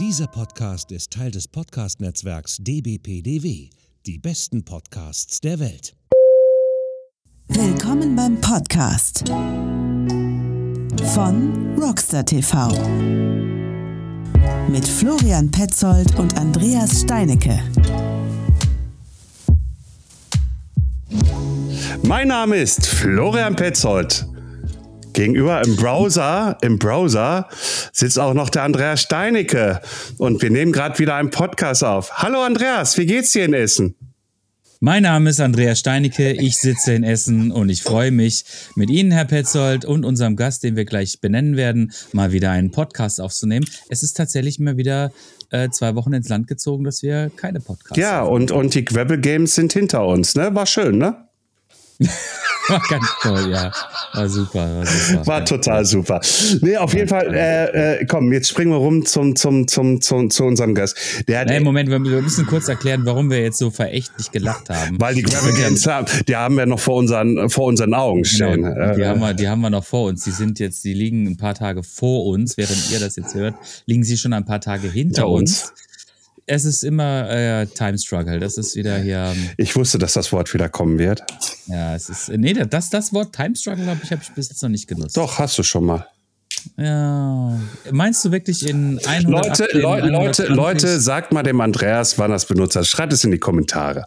Dieser Podcast ist Teil des Podcast-Netzwerks dbpdw, die besten Podcasts der Welt. Willkommen beim Podcast von Rockstar TV mit Florian Petzold und Andreas Steinecke. Mein Name ist Florian Petzold. Gegenüber im Browser, im Browser sitzt auch noch der Andreas Steinecke und wir nehmen gerade wieder einen Podcast auf. Hallo Andreas, wie geht's dir in Essen? Mein Name ist Andreas Steinecke, ich sitze in Essen und ich freue mich, mit Ihnen, Herr Petzold, und unserem Gast, den wir gleich benennen werden, mal wieder einen Podcast aufzunehmen. Es ist tatsächlich immer wieder äh, zwei Wochen ins Land gezogen, dass wir keine Podcasts Ja, haben. und, und die Gravel Games sind hinter uns, ne? War schön, ne? War ganz toll, ja. War super. War, super. War total super. Nee, auf jeden Fall, äh, äh, komm, jetzt springen wir rum zum, zum, zum, zum, zu unserem Gast. Der hat, Nein, Moment, wir müssen kurz erklären, warum wir jetzt so verächtlich gelacht haben. weil die Gravel Games haben, die haben wir noch vor unseren, vor unseren Augen stehen. Genau, die, Äh, haben wir, die haben wir noch vor uns. Die sind jetzt, die liegen ein paar Tage vor uns, während ihr das jetzt hört, liegen sie schon ein paar Tage hinter Hinter uns. uns. Es ist immer äh, Time Struggle. Das ist wieder hier. ähm, ich wusste, dass das Wort wieder kommen wird. Ja, es ist. Nee, das, das Wort Time Struggle habe ich, hab ich bis jetzt noch nicht genutzt. Doch, hast du schon mal. Ja. Meinst du wirklich in 100 Leute, Leute, Leute, Leute, sagt mal dem Andreas, wann das benutzt hat. Schreibt es in die Kommentare.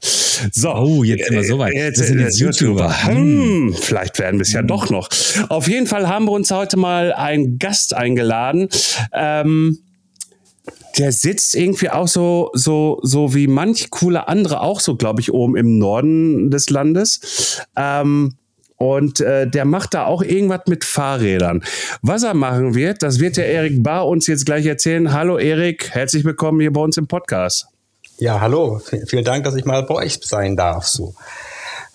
So. Oh, jetzt sind wir so weit. Jetzt, Wir sind jetzt jetzt YouTuber. Hm, vielleicht werden wir es ja doch noch. Auf jeden Fall haben wir uns heute mal einen Gast eingeladen. Ähm, der sitzt irgendwie auch so, so, so wie manch coole andere auch so, glaube ich, oben im Norden des Landes. Ähm, und äh, der macht da auch irgendwas mit Fahrrädern. Was er machen wird, das wird der Erik Bar uns jetzt gleich erzählen. Hallo Erik, herzlich willkommen hier bei uns im Podcast. Ja, hallo. Vielen Dank, dass ich mal bei euch sein darf. So.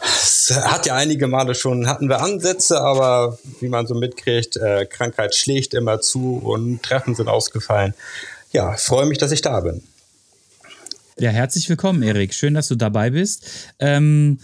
Es hat ja einige Male schon, hatten wir Ansätze, aber wie man so mitkriegt, äh, Krankheit schlägt immer zu und Treffen sind ausgefallen. Ja, freue mich, dass ich da bin. Ja, herzlich willkommen, Erik. Schön, dass du dabei bist. Ähm,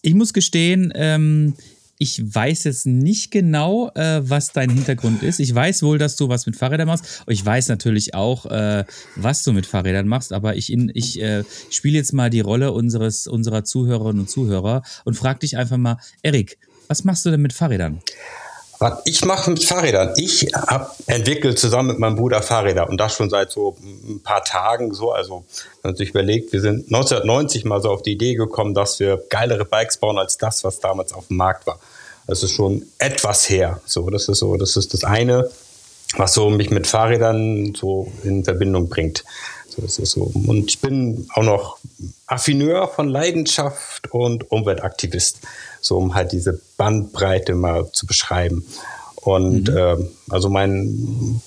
ich muss gestehen, ähm, ich weiß jetzt nicht genau, äh, was dein Hintergrund ist. Ich weiß wohl, dass du was mit Fahrrädern machst. Ich weiß natürlich auch, äh, was du mit Fahrrädern machst, aber ich, ich äh, spiele jetzt mal die Rolle unseres, unserer Zuhörerinnen und Zuhörer und frage dich einfach mal, Erik, was machst du denn mit Fahrrädern? Was ich mache mit Fahrrädern, ich habe entwickelt zusammen mit meinem Bruder Fahrräder und das schon seit so ein paar Tagen so. Also wenn man sich überlegt, wir sind 1990 mal so auf die Idee gekommen, dass wir geilere Bikes bauen als das, was damals auf dem Markt war. Das ist schon etwas her. So, das ist so, das ist das eine, was so mich mit Fahrrädern so in Verbindung bringt. Das ist so. Und ich bin auch noch Affineur von Leidenschaft und Umweltaktivist, so um halt diese Bandbreite mal zu beschreiben. Und ähm, also mein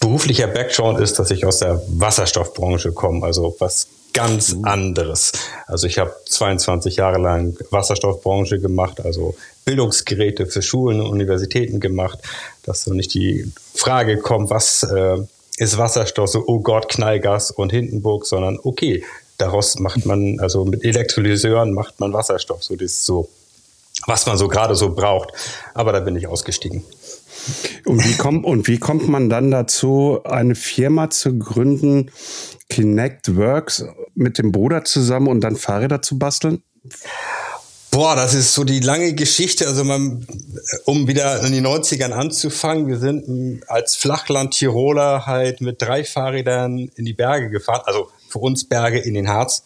beruflicher Background ist, dass ich aus der Wasserstoffbranche komme, also was ganz anderes. Also ich habe 22 Jahre lang Wasserstoffbranche gemacht, also Bildungsgeräte für Schulen und Universitäten gemacht, dass so nicht die Frage kommt, was äh, ist Wasserstoff, so oh Gott, Knallgas und Hindenburg, sondern okay, daraus macht man, also mit Elektrolyseuren macht man Wasserstoff, so das ist so, was man so gerade so braucht. Aber da bin ich ausgestiegen. Und wie, kommt, und wie kommt man dann dazu, eine Firma zu gründen, Kinect Works, mit dem Bruder zusammen und dann Fahrräder zu basteln? Boah, das ist so die lange Geschichte. Also man, um wieder in die 90ern anzufangen, wir sind m, als Flachland-Tiroler halt mit drei Fahrrädern in die Berge gefahren. Also für uns Berge in den Harz.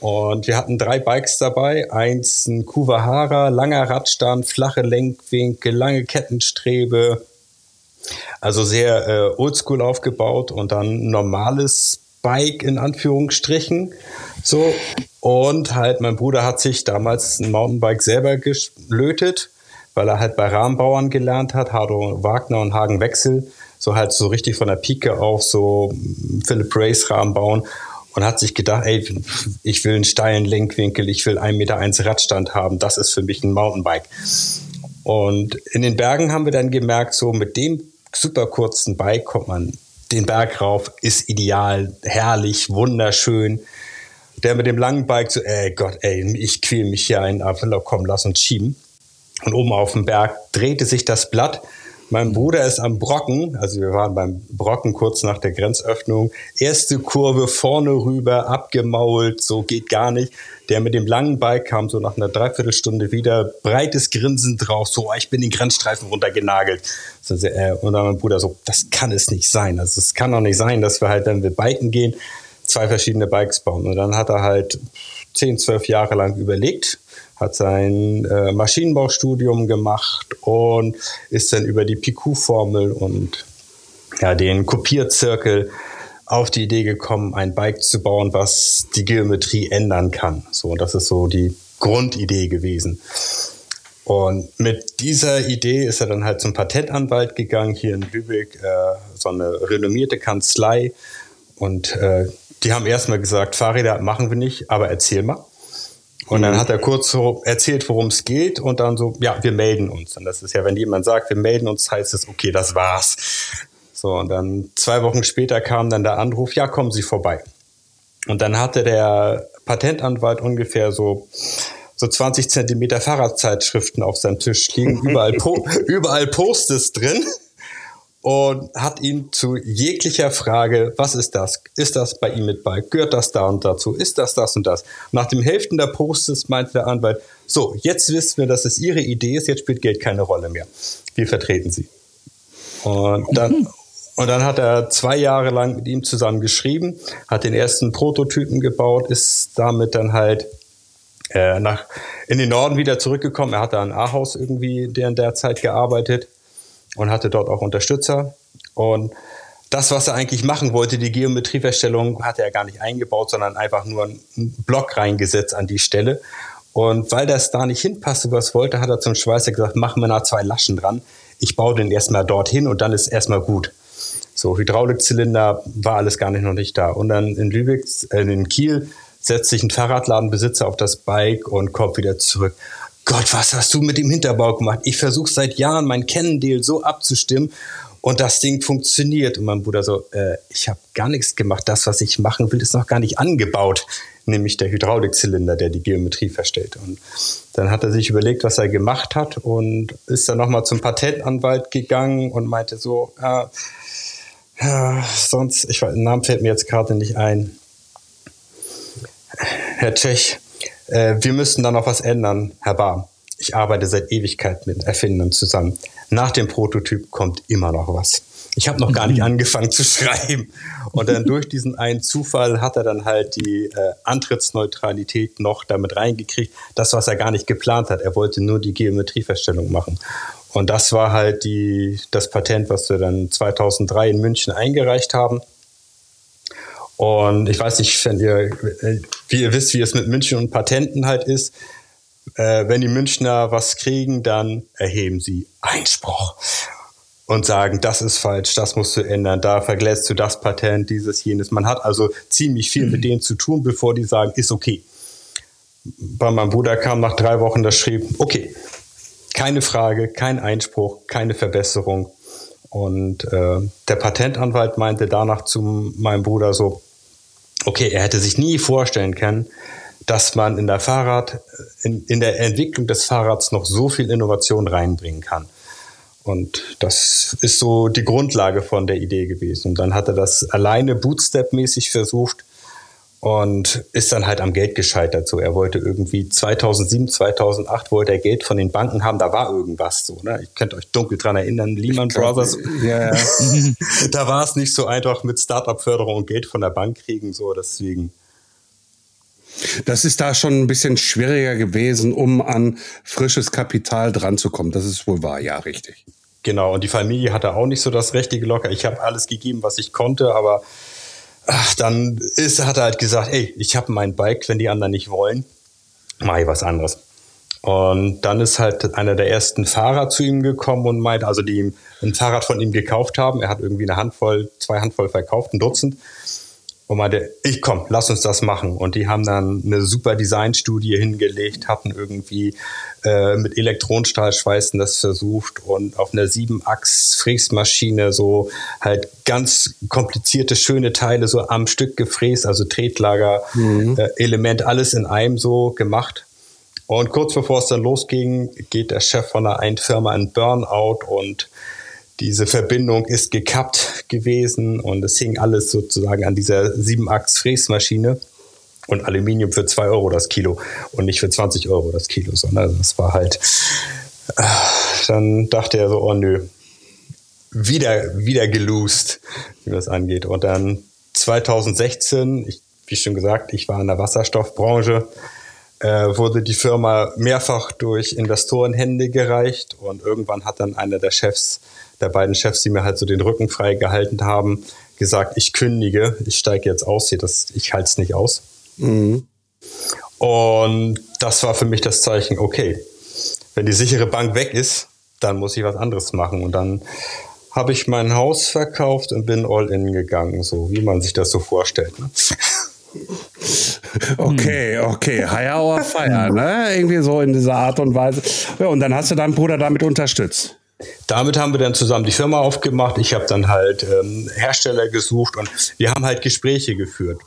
Und wir hatten drei Bikes dabei. Eins ein Kuwahara, langer Radstand, flache Lenkwinkel, lange Kettenstrebe. Also sehr äh, oldschool aufgebaut und dann ein normales Bike in Anführungsstrichen. So. Und halt, mein Bruder hat sich damals ein Mountainbike selber gelötet, weil er halt bei Rahmenbauern gelernt hat, Hardo Wagner und Hagen Wechsel. So halt so richtig von der Pike auf so Philip Race Rahmen bauen und hat sich gedacht, ey, ich will einen steilen Lenkwinkel, ich will 1,1 Meter eins Radstand haben, das ist für mich ein Mountainbike. Und in den Bergen haben wir dann gemerkt, so mit dem super kurzen Bike kommt man den Berg rauf, ist ideal, herrlich, wunderschön. Der mit dem langen Bike so, ey Gott, ey, ich quäl mich hier ein, aber komm, lass uns schieben. Und oben auf dem Berg drehte sich das Blatt Mein Bruder ist am Brocken, also wir waren beim Brocken kurz nach der Grenzöffnung. Erste Kurve vorne rüber, abgemault, so geht gar nicht. Der mit dem langen Bike kam so nach einer Dreiviertelstunde wieder, breites Grinsen drauf, so, ich bin den Grenzstreifen runtergenagelt. Äh, und dann mein Bruder so, das kann es nicht sein. Also es kann doch nicht sein, dass wir halt, wenn wir biken gehen, zwei verschiedene Bikes bauen. Und dann hat er halt zehn, zwölf Jahre lang überlegt, hat sein äh, Maschinenbaustudium gemacht und ist dann über die PQ-Formel und ja, den Kopierzirkel auf die Idee gekommen, ein Bike zu bauen, was die Geometrie ändern kann. So, das ist so die Grundidee gewesen. Und mit dieser Idee ist er dann halt zum Patentanwalt gegangen, hier in Lübeck, äh, so eine renommierte Kanzlei. Und äh, die haben erstmal gesagt, Fahrräder machen wir nicht, aber erzähl mal. Und dann hat er kurz so erzählt, worum es geht und dann so, ja, wir melden uns. Und das ist ja, wenn jemand sagt, wir melden uns, heißt es, okay, das war's. So, und dann zwei Wochen später kam dann der Anruf, ja, kommen Sie vorbei. Und dann hatte der Patentanwalt ungefähr so, so 20 Zentimeter Fahrradzeitschriften auf seinem Tisch liegen, überall, po überall Postes drin und hat ihn zu jeglicher Frage, was ist das? Ist das bei ihm mit bei? Gehört das da und dazu? Ist das das und das? Nach dem Hälften der Posts meinte der Anwalt, so, jetzt wissen wir, dass es Ihre Idee ist, jetzt spielt Geld keine Rolle mehr. Wir vertreten Sie. Und dann, und dann hat er zwei Jahre lang mit ihm zusammen geschrieben, hat den ersten Prototypen gebaut, ist damit dann halt äh, nach, in den Norden wieder zurückgekommen. Er hat da in Ahaus irgendwie in der Zeit gearbeitet und hatte dort auch Unterstützer. Und das, was er eigentlich machen wollte, die Geometrieverstellung, hatte er gar nicht eingebaut, sondern einfach nur einen Block reingesetzt an die Stelle. Und weil das da nicht hinpasste, was wollte, hat er zum Schweißer gesagt, machen wir da zwei Laschen dran. Ich baue den erstmal dorthin und dann ist erstmal gut. So, Hydraulikzylinder war alles gar nicht noch nicht da. Und dann in Lübeck, äh, in Kiel, setzt sich ein Fahrradladenbesitzer auf das Bike und kommt wieder zurück. Gott, was hast du mit dem Hinterbau gemacht? Ich versuche seit Jahren mein Kennendeal so abzustimmen und das Ding funktioniert. Und mein Bruder so, äh, ich habe gar nichts gemacht. Das, was ich machen will, ist noch gar nicht angebaut. Nämlich der Hydraulikzylinder, der die Geometrie verstellt. Und dann hat er sich überlegt, was er gemacht hat und ist dann nochmal zum Patentanwalt gegangen und meinte so, äh, ja, sonst, ich weiß, Namen fällt mir jetzt gerade nicht ein. Herr Tschech, äh, wir müssen da noch was ändern, Herr Bahr. Ich arbeite seit Ewigkeit mit Erfindern zusammen. Nach dem Prototyp kommt immer noch was. Ich habe noch gar nicht angefangen zu schreiben. Und dann durch diesen einen Zufall hat er dann halt die äh, Antrittsneutralität noch damit reingekriegt. Das, was er gar nicht geplant hat. Er wollte nur die Geometrieverstellung machen. Und das war halt die, das Patent, was wir dann 2003 in München eingereicht haben. Und ich weiß nicht, wenn ihr, wie ihr wisst, wie es mit München und Patenten halt ist. Äh, wenn die Münchner was kriegen, dann erheben sie Einspruch und sagen, das ist falsch, das musst du ändern, da verglätst du das Patent, dieses, jenes. Man hat also ziemlich viel mit denen zu tun, bevor die sagen, ist okay. Bei meinem Bruder kam nach drei Wochen das schrieb, okay, keine Frage, kein Einspruch, keine Verbesserung. Und äh, der Patentanwalt meinte danach zu meinem Bruder so, okay, er hätte sich nie vorstellen können, dass man in der Fahrrad, in, in der Entwicklung des Fahrrads noch so viel Innovation reinbringen kann. Und das ist so die Grundlage von der Idee gewesen. Und dann hat er das alleine Bootstep-mäßig versucht und ist dann halt am Geld gescheitert. So, er wollte irgendwie 2007, 2008 wollte er Geld von den Banken haben. Da war irgendwas so. Ne? Ich könnt euch dunkel dran erinnern. Lehman glaub, Brothers. Ja, ja. da war es nicht so einfach mit Startup-Förderung und Geld von der Bank kriegen. So, deswegen. Das ist da schon ein bisschen schwieriger gewesen, um an frisches Kapital dran zu kommen. Das ist wohl wahr, ja, richtig. Genau. Und die Familie hatte auch nicht so das richtige Locker. Ich habe alles gegeben, was ich konnte, aber ach, dann ist, hat er halt gesagt, ey, ich habe mein Bike, wenn die anderen nicht wollen, mache ich was anderes. Und dann ist halt einer der ersten Fahrer zu ihm gekommen und meint, also die ihm ein Fahrrad von ihm gekauft haben. Er hat irgendwie eine Handvoll, zwei Handvoll verkauft, ein Dutzend und meinte, ich komm, lass uns das machen. Und die haben dann eine super Designstudie hingelegt, hatten irgendwie äh, mit Elektronenstahlschweißen das versucht und auf einer 7-Achs-Fräsmaschine so halt ganz komplizierte, schöne Teile so am Stück gefräst, also Tretlager, mhm. äh, Element, alles in einem so gemacht. Und kurz bevor es dann losging, geht der Chef von einer Firma in Burnout und diese Verbindung ist gekappt gewesen und es hing alles sozusagen an dieser 7-Achs-Fräsmaschine und Aluminium für 2 Euro das Kilo und nicht für 20 Euro das Kilo, sondern das war halt, äh, dann dachte er so, oh nö, wieder, wieder gelost, wie das angeht. Und dann 2016, ich, wie schon gesagt, ich war in der Wasserstoffbranche, äh, wurde die Firma mehrfach durch Investorenhände gereicht und irgendwann hat dann einer der Chefs, der beiden Chefs, die mir halt so den Rücken frei gehalten haben, gesagt, ich kündige, ich steige jetzt aus hier, das, ich halte es nicht aus. Mhm. Und das war für mich das Zeichen, okay, wenn die sichere Bank weg ist, dann muss ich was anderes machen. Und dann habe ich mein Haus verkauft und bin all in gegangen, so wie man sich das so vorstellt. Ne? Okay, okay, Higher or Fire, ne? Irgendwie so in dieser Art und Weise. Ja, und dann hast du deinen Bruder damit unterstützt. Damit haben wir dann zusammen die Firma aufgemacht. Ich habe dann halt ähm, Hersteller gesucht und wir haben halt Gespräche geführt.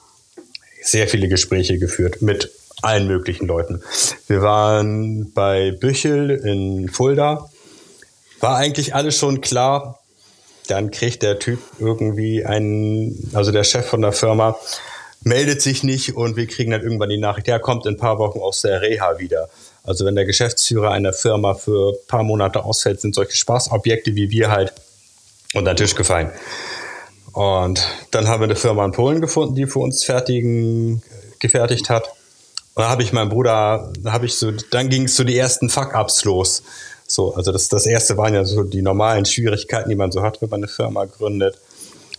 Sehr viele Gespräche geführt mit allen möglichen Leuten. Wir waren bei Büchel in Fulda. War eigentlich alles schon klar. Dann kriegt der Typ irgendwie einen, also der Chef von der Firma, meldet sich nicht und wir kriegen dann irgendwann die Nachricht, er kommt in ein paar Wochen aus der Reha wieder. Also wenn der Geschäftsführer einer Firma für ein paar Monate ausfällt, sind solche Spaßobjekte wie wir halt unter den Tisch gefallen. Und dann haben wir eine Firma in Polen gefunden, die für uns fertigen, gefertigt hat. Und da habe ich meinen Bruder, da habe ich so, dann ging es so die ersten Fuck-Ups los. So, also das, das erste waren ja so die normalen Schwierigkeiten, die man so hat, wenn man eine Firma gründet.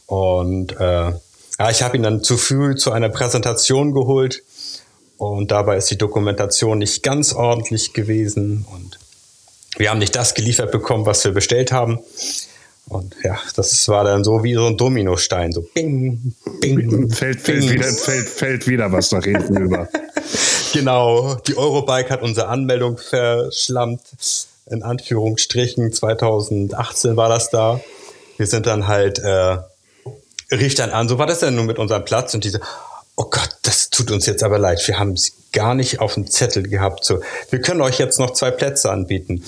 Und äh, ja, ich habe ihn dann zu früh zu einer Präsentation geholt und dabei ist die Dokumentation nicht ganz ordentlich gewesen und wir haben nicht das geliefert bekommen, was wir bestellt haben. Und ja, das war dann so wie so ein Dominostein, so bing, bing. Fällt, fällt, bing. Wieder, fällt, fällt wieder was nach hinten über. Genau, die Eurobike hat unsere Anmeldung verschlammt, in Anführungsstrichen. 2018 war das da. Wir sind dann halt, äh, rief dann an, so war das denn nun mit unserem Platz? Und diese, oh Gott, tut uns jetzt aber leid. Wir haben es gar nicht auf dem Zettel gehabt. So, wir können euch jetzt noch zwei Plätze anbieten.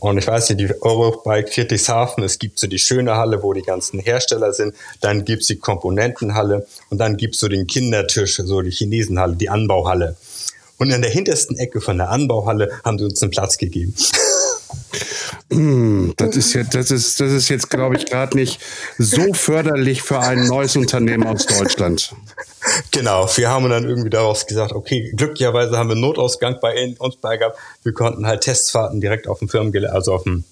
Und ich weiß nicht, die Eurobike Friedrichshafen, es gibt so die schöne Halle, wo die ganzen Hersteller sind, dann gibt's die Komponentenhalle und dann gibt's so den Kindertisch, so die Chinesenhalle, die Anbauhalle. Und in der hintersten Ecke von der Anbauhalle haben sie uns einen Platz gegeben. Hm, das ist jetzt, das ist, das ist jetzt, glaube ich, gerade nicht so förderlich für ein neues Unternehmen aus Deutschland. Genau, wir haben dann irgendwie daraus gesagt, okay, glücklicherweise haben wir Notausgang bei uns bei gehabt. Wir konnten halt Testfahrten direkt auf dem Firmengelände, also auf dem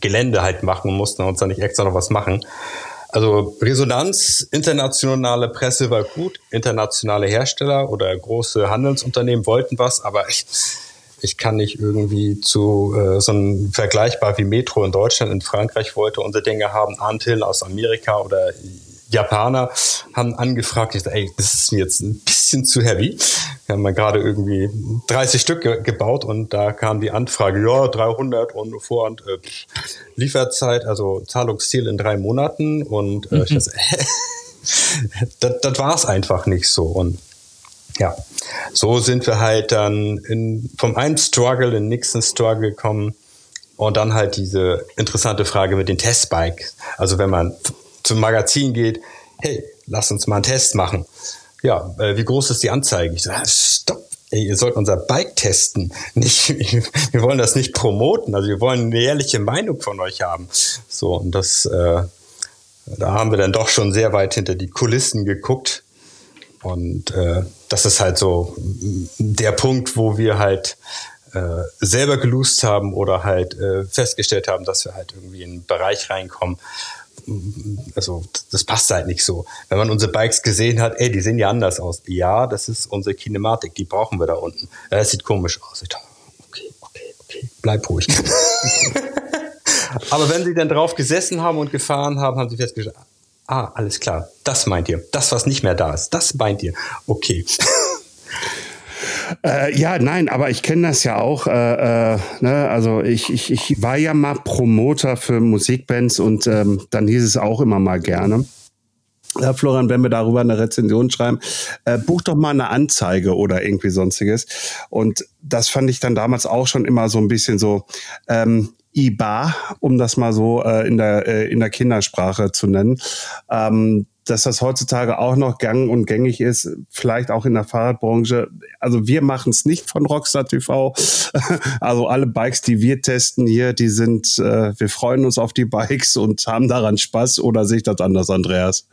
Gelände halt machen und mussten uns da nicht extra noch was machen. Also Resonanz, internationale Presse war gut, internationale Hersteller oder große Handelsunternehmen wollten was, aber ich, ich kann nicht irgendwie zu äh, so einem vergleichbar wie Metro in Deutschland, in Frankreich wollte unsere Dinge haben, Antillen aus Amerika oder Japaner haben angefragt, ich dachte, ey, das ist mir jetzt ein bisschen zu heavy. Wir haben mal gerade irgendwie 30 Stück ge gebaut und da kam die Anfrage, ja, 300 und Vorhand äh, Lieferzeit, also Zahlungsziel in drei Monaten und äh, mhm. ich dachte, äh, das, das war es einfach nicht so und ja, so sind wir halt dann in, vom einen Struggle in den nächsten Struggle gekommen und dann halt diese interessante Frage mit den Testbikes. Also wenn man zum Magazin geht, hey, lass uns mal einen Test machen. Ja, äh, wie groß ist die Anzeige? Ich so, ah, stopp, ey, ihr sollt unser Bike testen. Nicht, wir wollen das nicht promoten, also wir wollen eine ehrliche Meinung von euch haben. So, und das, äh, da haben wir dann doch schon sehr weit hinter die Kulissen geguckt. Und äh, das ist halt so der Punkt, wo wir halt äh, selber geloost haben oder halt äh, festgestellt haben, dass wir halt irgendwie in einen Bereich reinkommen. Also das passt halt nicht so. Wenn man unsere Bikes gesehen hat, ey, die sehen ja anders aus. Ja, das ist unsere Kinematik, die brauchen wir da unten. Es äh, sieht komisch aus. Ich dachte, okay, okay, okay, bleib ruhig. Aber wenn sie dann drauf gesessen haben und gefahren haben, haben sie festgestellt, Ah, alles klar. Das meint ihr. Das, was nicht mehr da ist. Das meint ihr. Okay. Äh, ja, nein, aber ich kenne das ja auch. Äh, äh, ne? Also ich, ich, ich war ja mal Promoter für Musikbands und ähm, dann hieß es auch immer mal gerne. Ja, Florian, wenn wir darüber eine Rezension schreiben, äh, buch doch mal eine Anzeige oder irgendwie sonstiges. Und das fand ich dann damals auch schon immer so ein bisschen so, ähm, IBA, um das mal so äh, in, der, äh, in der Kindersprache zu nennen. Ähm, dass das heutzutage auch noch gang und gängig ist, vielleicht auch in der Fahrradbranche. Also wir machen es nicht von Rockstar TV. Also alle Bikes, die wir testen hier, die sind, äh, wir freuen uns auf die Bikes und haben daran Spaß oder sehe ich das anders, Andreas?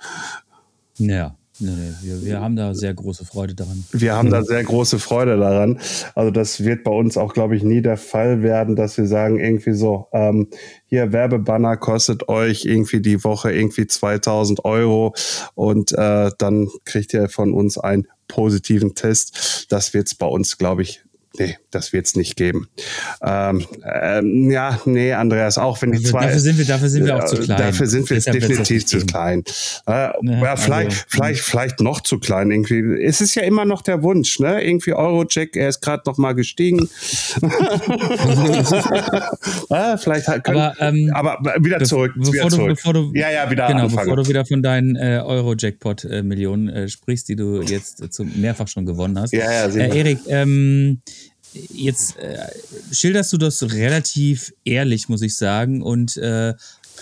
Ja, Nee, nee, wir, wir haben da sehr große Freude daran. Wir haben da sehr große Freude daran. Also das wird bei uns auch, glaube ich, nie der Fall werden, dass wir sagen, irgendwie so, ähm, hier Werbebanner kostet euch irgendwie die Woche irgendwie 2000 Euro und äh, dann kriegt ihr von uns einen positiven Test. Das wird es bei uns, glaube ich, nee, das wird es nicht geben. Ähm, ähm, ja, nee, Andreas, auch wenn die dafür, zwei. Dafür sind wir, dafür sind wir auch zu klein. Dafür sind wir Deshalb definitiv zu klein. Äh, Ja, ja, vielleicht, also, vielleicht, vielleicht noch zu klein irgendwie. Es ist ja immer noch der Wunsch, ne? Irgendwie Eurocheck, er ist gerade noch mal gestiegen. ja, vielleicht halt können, Aber, ähm, aber wieder zurück. bevor wieder du- zurück. bevor du- ja, ja, wieder Genau, anfangen. bevor du wieder von deinen äh, Euro-Jackpot-Millionen äh, sprichst, die du jetzt äh, zum, mehrfach schon gewonnen hast. Ja, ja, äh, Erik, ähm, jetzt äh, schilderst du das relativ ehrlich, muss ich sagen, und äh,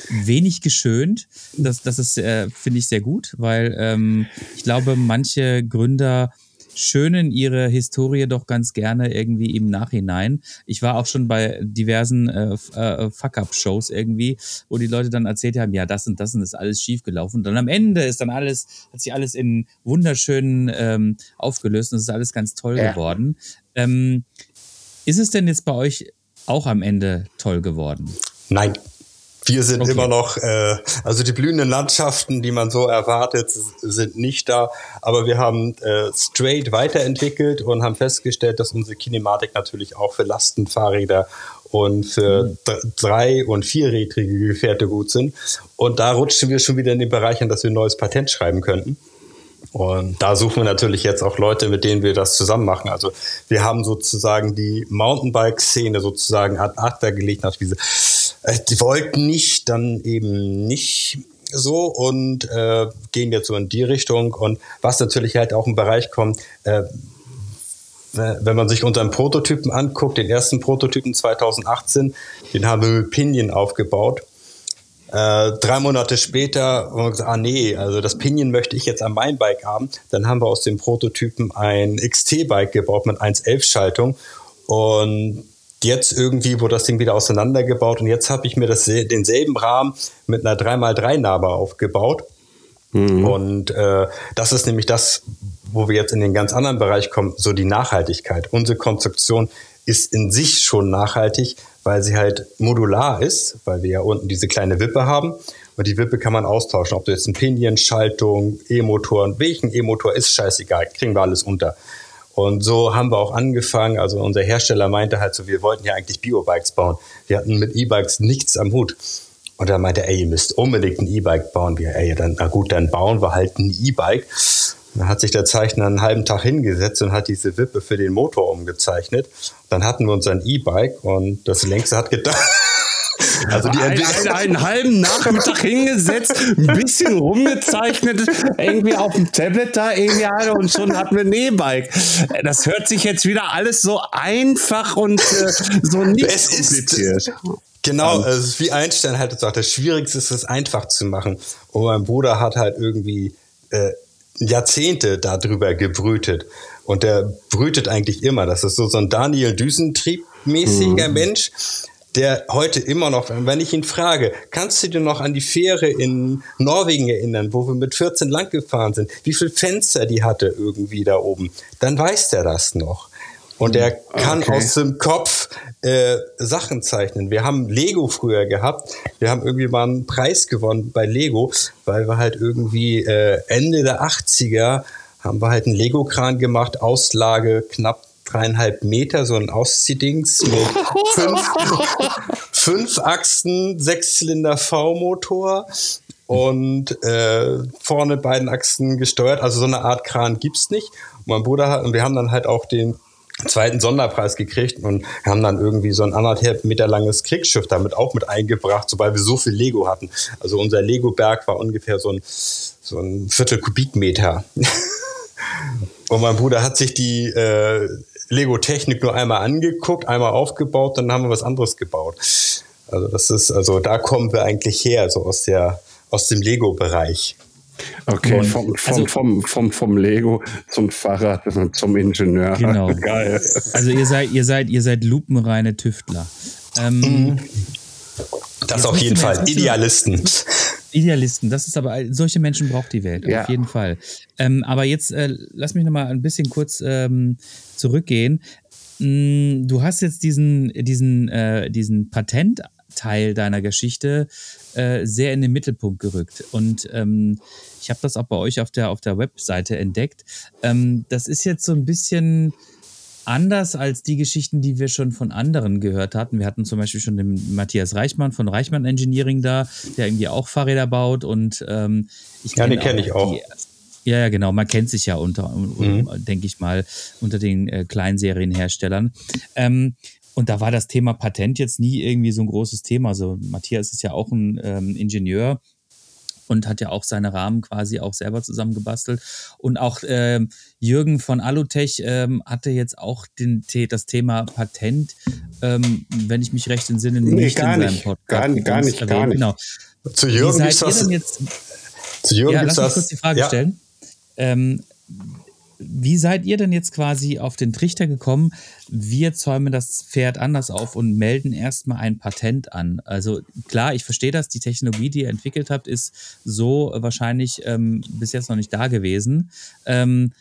wenig geschönt. Das, das ist, äh, finde ich, sehr gut, weil ähm, ich glaube, manche Gründer schönen ihre Historie doch ganz gerne irgendwie im Nachhinein. Ich war auch schon bei diversen äh, äh, Fuck-Up-Shows irgendwie, wo die Leute dann erzählt haben, ja, das und das und das ist alles schiefgelaufen. Und dann am Ende ist dann alles, hat sich alles in wunderschönen ähm, aufgelöst und es ist alles ganz toll Ja. geworden. Ähm, ist es denn jetzt bei euch auch am Ende toll geworden? Nein. Wir sind Okay. immer noch, äh, also die blühenden Landschaften, die man so erwartet, sind nicht da. Aber wir haben äh, straight weiterentwickelt und haben festgestellt, dass unsere Kinematik natürlich auch für Lastenfahrräder und für dr- drei- und vierrädrige Gefährte gut sind. Und da rutschen wir schon wieder in den Bereich, an dass wir ein neues Patent schreiben könnten. Und da suchen wir natürlich jetzt auch Leute, mit denen wir das zusammen machen. Also wir haben sozusagen die Mountainbike-Szene sozusagen ad acta gelegt nach diese, äh, die wollten nicht, dann eben nicht so und äh, gehen jetzt so in die Richtung. Und was natürlich halt auch im Bereich kommt, äh, wenn man sich unseren Prototypen anguckt, den ersten Prototypen 2018, den haben wir mit Pinion aufgebaut. Äh, drei Monate später haben wir gesagt, ah nee, also das Pinion möchte ich jetzt an meinem Bike haben. Dann haben wir aus dem Prototypen ein XT-Bike gebaut mit 1.11-Schaltung und jetzt irgendwie wurde das Ding wieder auseinandergebaut und jetzt habe ich mir das, denselben Rahmen mit einer 3x3-Narbe aufgebaut. Und äh, das ist nämlich das, wo wir jetzt in den ganz anderen Bereich kommen, so die Nachhaltigkeit. Unsere Konstruktion ist in sich schon nachhaltig, weil sie halt modular ist, weil wir ja unten diese kleine Wippe haben. Und die Wippe kann man austauschen. Ob du jetzt ein Pinion, Schaltung, E-Motor, welchen E-Motor ist scheißegal, kriegen wir alles unter. Und so haben wir auch angefangen. Also unser Hersteller meinte halt so, wir wollten ja eigentlich Biobikes bauen. Wir hatten mit E-Bikes nichts am Hut. Und er meinte, ey, ihr müsst unbedingt ein E-Bike bauen. Wir, ey, dann, na gut, dann bauen wir halt ein E-Bike. Dann hat sich der Zeichner einen halben Tag hingesetzt und hat diese Wippe für den Motor umgezeichnet. Dann hatten wir unser E-Bike und das längste hat gedacht. Also die ein, ein, einen halben Nachmittag hingesetzt, ein bisschen rumgezeichnet, irgendwie auf dem Tablet da irgendwie alle und schon hatten wir ein E-Bike. Das hört sich jetzt wieder alles so einfach und äh, so nicht Es ist- kompliziert. Genau, also es ist wie Einstein halt sagt, das Schwierigste ist es einfach zu machen. Und mein Bruder hat halt irgendwie äh, Jahrzehnte darüber gebrütet. Und der brütet eigentlich immer. Das ist so, so ein Daniel Düsentrieb-mäßiger Mensch, der heute immer noch, wenn ich ihn frage, kannst du dir noch an die Fähre in Norwegen erinnern, wo wir mit 14 lang gefahren sind, wie viel Fenster die hatte irgendwie da oben, dann weiß der das noch. Und er kann Okay. aus dem Kopf äh, Sachen zeichnen. Wir haben Lego früher gehabt. Wir haben irgendwie mal einen Preis gewonnen bei Lego, weil wir halt irgendwie äh, Ende der 80er haben wir halt einen Lego-Kran gemacht, Auslage knapp dreieinhalb Meter, so ein Ausziehdings mit fünf, fünf Achsen, Sechszylinder V-Motor und äh, vorne beiden Achsen gesteuert. Also so eine Art Kran gibt's nicht. Und mein Bruder hat, und wir haben dann halt auch den zweiten Sonderpreis gekriegt und haben dann irgendwie so ein anderthalb Meter langes Kriegsschiff damit auch mit eingebracht, sobald wir so viel Lego hatten. Also unser Lego-Berg war ungefähr so ein, so ein Viertel Kubikmeter. und mein Bruder hat sich die äh, Lego-Technik nur einmal angeguckt, einmal aufgebaut, dann haben wir was anderes gebaut. Also das ist, also da kommen wir eigentlich her, so aus der, aus dem Lego-Bereich. Okay, vom, vom, also, vom, vom, vom Lego zum Fahrrad zum Ingenieur. Genau. Geil. Also ihr seid, ihr seid, ihr seid lupenreine Tüftler. Ähm, mhm. das auf jeden Fall. Idealisten. Idealisten, das ist aber, solche Menschen braucht die Welt, ja. auf jeden Fall. Ähm, aber jetzt äh, lass mich nochmal ein bisschen kurz ähm, zurückgehen. Mm, du hast jetzt diesen, diesen, äh, diesen Patentteil deiner Geschichte äh, sehr in den Mittelpunkt gerückt. Und ähm, ich habe das auch bei euch auf der, auf der Webseite entdeckt. Ähm, das ist jetzt so ein bisschen anders als die Geschichten, die wir schon von anderen gehört hatten. Wir hatten zum Beispiel schon den Matthias Reichmann von Reichmann Engineering da, der irgendwie auch Fahrräder baut und ähm, ich Ja, kenne ich auch. Die, ja, ja, genau. Man kennt sich ja unter, mhm. denke ich mal, unter den äh, Kleinserienherstellern. Ähm, und da war das Thema Patent jetzt nie irgendwie so ein großes Thema. Also Matthias ist ja auch ein ähm, Ingenieur und hat ja auch seine Rahmen quasi auch selber zusammengebastelt. Und auch ähm, Jürgen von Alutech ähm, hatte jetzt auch den, das Thema Patent, ähm, wenn ich mich recht entsinne, nee, nicht gar in seinem Podcast. Gar, gar nicht, erwähnt. gar nicht. Genau. Zu Jürgen ist das. Jetzt, zu Jürgen ja, lass mich kurz die Frage ja. stellen. Ähm, wie seid ihr denn jetzt quasi auf den Trichter gekommen? Wir zäumen das Pferd anders auf und melden erstmal ein Patent an. Also klar, ich verstehe das, die Technologie, die ihr entwickelt habt, ist so wahrscheinlich ähm, bis jetzt noch nicht da gewesen. Ähm,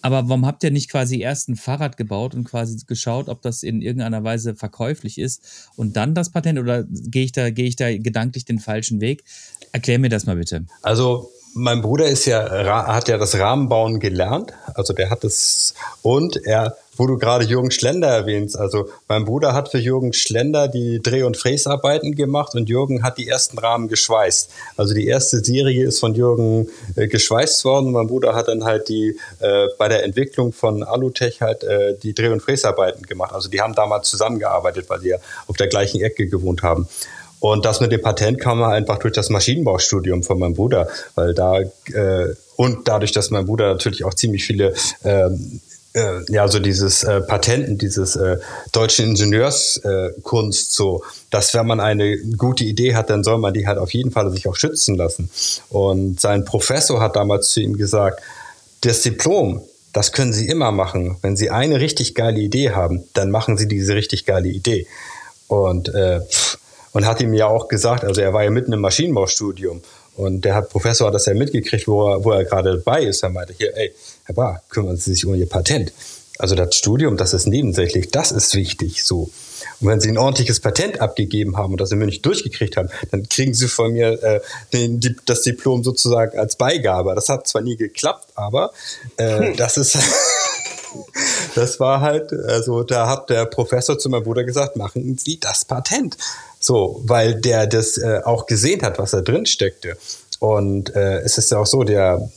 aber warum habt ihr nicht quasi erst ein Fahrrad gebaut und quasi geschaut, ob das in irgendeiner Weise verkäuflich ist und dann das Patent oder gehe ich da, gehe ich da gedanklich den falschen Weg? Erklär mir das mal bitte. Also mein Bruder ist ja, hat ja das Rahmenbauen gelernt. Also der hat es und er, wo du gerade Jürgen Schlender erwähnst, also mein Bruder hat für Jürgen Schlender die Dreh- und Fräsarbeiten gemacht und Jürgen hat die ersten Rahmen geschweißt. Also die erste Serie ist von Jürgen äh, geschweißt worden. Mein Bruder hat dann halt die äh, bei der Entwicklung von Alutech halt äh, die Dreh- und Fräsarbeiten gemacht. Also die haben damals zusammengearbeitet, weil sie ja auf der gleichen Ecke gewohnt haben. Und das mit dem Patent kam einfach durch das Maschinenbaustudium von meinem Bruder, weil da äh, und dadurch, dass mein Bruder natürlich auch ziemlich viele ähm, äh, ja, so dieses äh, Patenten, dieses äh, deutschen Ingenieurskunst, äh, so, dass wenn man eine gute Idee hat, dann soll man die halt auf jeden Fall sich auch schützen lassen. Und sein Professor hat damals zu ihm gesagt, das Diplom, das können Sie immer machen. Wenn Sie eine richtig geile Idee haben, dann machen Sie diese richtig geile Idee. Und äh, pff, und hat ihm ja auch gesagt, also er war ja mitten im Maschinenbaustudium und der hat, Professor hat das ja mitgekriegt, wo er, wo er gerade bei ist. Er meinte, hier, ey, Herr Bar, kümmern Sie sich um Ihr Patent. Also das Studium, das ist nebensächlich, das ist wichtig, so. Und wenn Sie ein ordentliches Patent abgegeben haben und das in München durchgekriegt haben, dann kriegen Sie von mir äh, den, die, das Diplom sozusagen als Beigabe. Das hat zwar nie geklappt, aber äh, das ist das war halt, also da hat der Professor zu meinem Bruder gesagt, machen Sie das Patent. So, weil der das äh, auch gesehen hat, was da drin steckte. Und äh, es ist ja auch so, der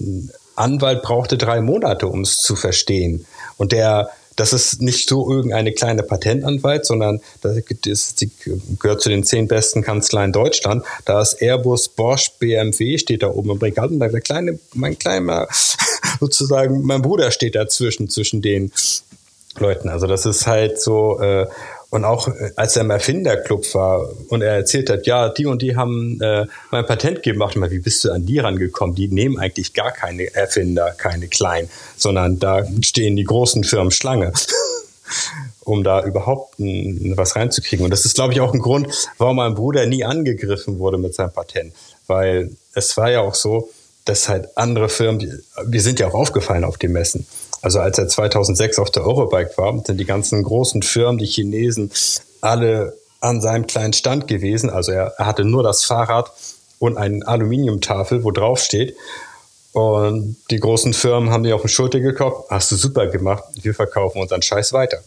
Anwalt brauchte drei Monate, um es zu verstehen. Und der, das ist nicht so irgendeine kleine Patentanwalt, sondern das, das die gehört zu den zehn besten Kanzleien Deutschland. Da ist Airbus, Bosch, BMW steht da oben im Regal und der kleine, mein kleiner, sozusagen, mein Bruder steht dazwischen, zwischen den Leuten. Also das ist halt so, äh, und auch äh, als er im Erfinderclub war und er erzählt hat, ja, die und die haben äh, mein Patent gemacht, mal, wie bist du an die rangekommen? Die nehmen eigentlich gar keine Erfinder, keine kleinen, sondern da stehen die großen Firmen Schlange, um da überhaupt ein, was reinzukriegen. Und das ist, glaube ich, auch ein Grund, warum mein Bruder nie angegriffen wurde mit seinem Patent. Weil es war ja auch so, dass halt andere Firmen, wir sind ja auch aufgefallen auf den Messen. Also als er 2006 auf der Eurobike war, sind die ganzen großen Firmen, die Chinesen, alle an seinem kleinen Stand gewesen. Also er, er hatte nur das Fahrrad und eine Aluminiumtafel, wo drauf steht. Und die großen Firmen haben die auf den Schulter gekauft. Hast du super gemacht. Wir verkaufen unseren Scheiß weiter.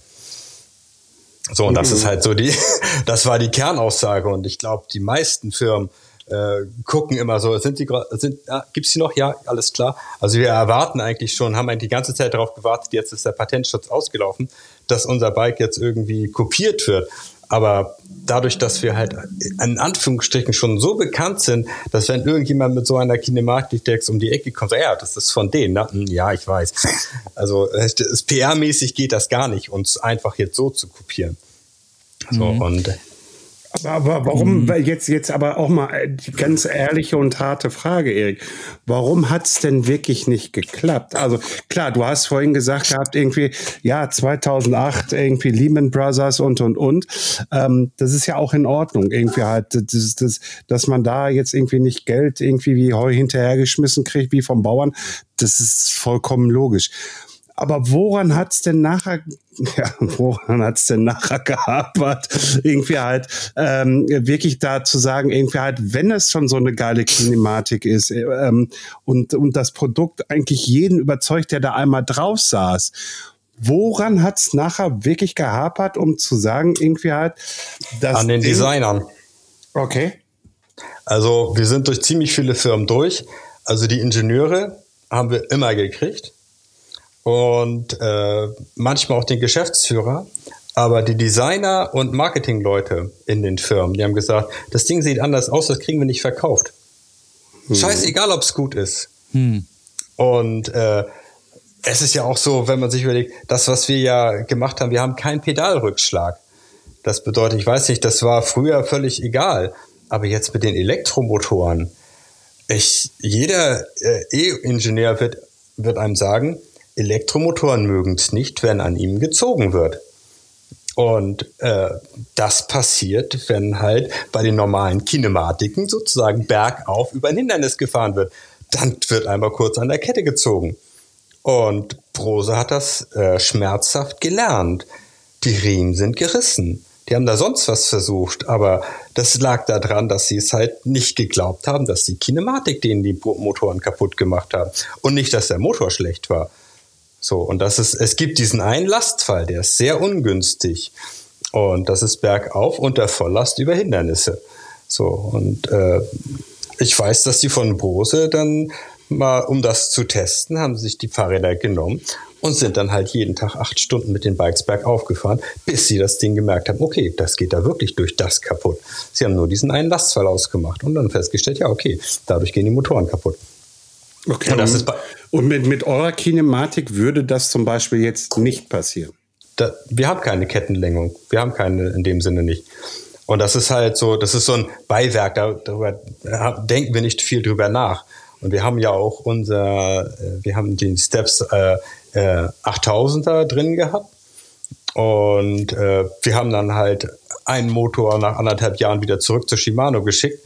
So, und das ist halt so die, das war die Kernaussage. Und ich glaube, die meisten Firmen äh, gucken immer so, sind die sind ah, gibt's die noch? Ja, alles klar. Also wir erwarten eigentlich schon, haben eigentlich die ganze Zeit darauf gewartet, jetzt ist der Patentschutz ausgelaufen, dass unser Bike jetzt irgendwie kopiert wird. Aber dadurch, dass wir halt in Anführungsstrichen schon so bekannt sind, dass wenn irgendjemand mit so einer Kinematik-Dex um die Ecke kommt, ja, das ist von denen. Ne? Hm, ja, ich weiß. Also PR-mäßig geht das gar nicht, uns einfach jetzt so zu kopieren. So, mhm. und Aber warum, mhm. jetzt, jetzt aber auch mal äh, die ganz ehrliche und harte Frage, Erik. Warum hat's denn wirklich nicht geklappt? Also klar, du hast vorhin gesagt gehabt, irgendwie, ja, 2008, irgendwie Lehman Brothers und, und, und. Ähm, das ist ja auch in Ordnung, irgendwie halt, das, das, dass man da jetzt irgendwie nicht Geld irgendwie wie Heu hinterhergeschmissen kriegt, wie vom Bauern. Das ist vollkommen logisch. Aber woran hat's denn nachher, ja, woran hat's denn nachher gehapert? Irgendwie halt ähm, wirklich da zu sagen, irgendwie halt, wenn es schon so eine geile Kinematik ist ähm, und, und das Produkt eigentlich jeden überzeugt, der da einmal drauf saß. Woran hat's nachher wirklich gehapert, um zu sagen, irgendwie halt, dass. An den Designern. Okay. Also, wir sind durch ziemlich viele Firmen durch. Also, die Ingenieure haben wir immer gekriegt und äh, manchmal auch den Geschäftsführer. Aber die Designer und Marketingleute in den Firmen, die haben gesagt, das Ding sieht anders aus, das kriegen wir nicht verkauft. Hm. Scheißegal, ob es gut ist. Hm. Und äh, es ist ja auch so, wenn man sich überlegt, das, was wir ja gemacht haben, wir haben keinen Pedalrückschlag. Das bedeutet, ich weiß nicht, das war früher völlig egal. Aber jetzt mit den Elektromotoren, ich, jeder äh, E-Ingenieur wird, wird einem sagen, Elektromotoren mögen es nicht, wenn an ihm gezogen wird. Und äh, das passiert, wenn halt bei den normalen Kinematiken sozusagen bergauf über ein Hindernis gefahren wird. Dann wird einmal kurz an der Kette gezogen. Und Brose hat das äh, schmerzhaft gelernt. Die Riemen sind gerissen. Die haben da sonst was versucht, aber das lag daran, dass sie es halt nicht geglaubt haben, dass die Kinematik denen die Motoren kaputt gemacht haben. Und nicht, dass der Motor schlecht war. So, und das ist, es gibt diesen einen Lastfall, der ist sehr ungünstig. Und das ist bergauf unter Volllast über Hindernisse. So, und äh, ich weiß, dass die von Bose dann mal, um das zu testen, haben sich die Fahrräder genommen und sind dann halt jeden Tag acht Stunden mit den Bikes bergauf gefahren, bis sie das Ding gemerkt haben, okay, das geht da wirklich durch das kaputt. Sie haben nur diesen einen Lastfall ausgemacht und dann festgestellt, ja, okay, dadurch gehen die Motoren kaputt. Okay. Und, das ist und mit, mit eurer Kinematik würde das zum Beispiel jetzt nicht passieren? Da, wir haben keine Kettenlängung. Wir haben keine in dem Sinne nicht. Und das ist halt so, das ist so ein Beiwerk, darüber denken wir nicht viel drüber nach. Und wir haben ja auch unser, äh, wir haben den Steps äh, äh, 8000er drin gehabt. Und äh, wir haben dann halt einen Motor nach anderthalb Jahren wieder zurück zu Shimano geschickt.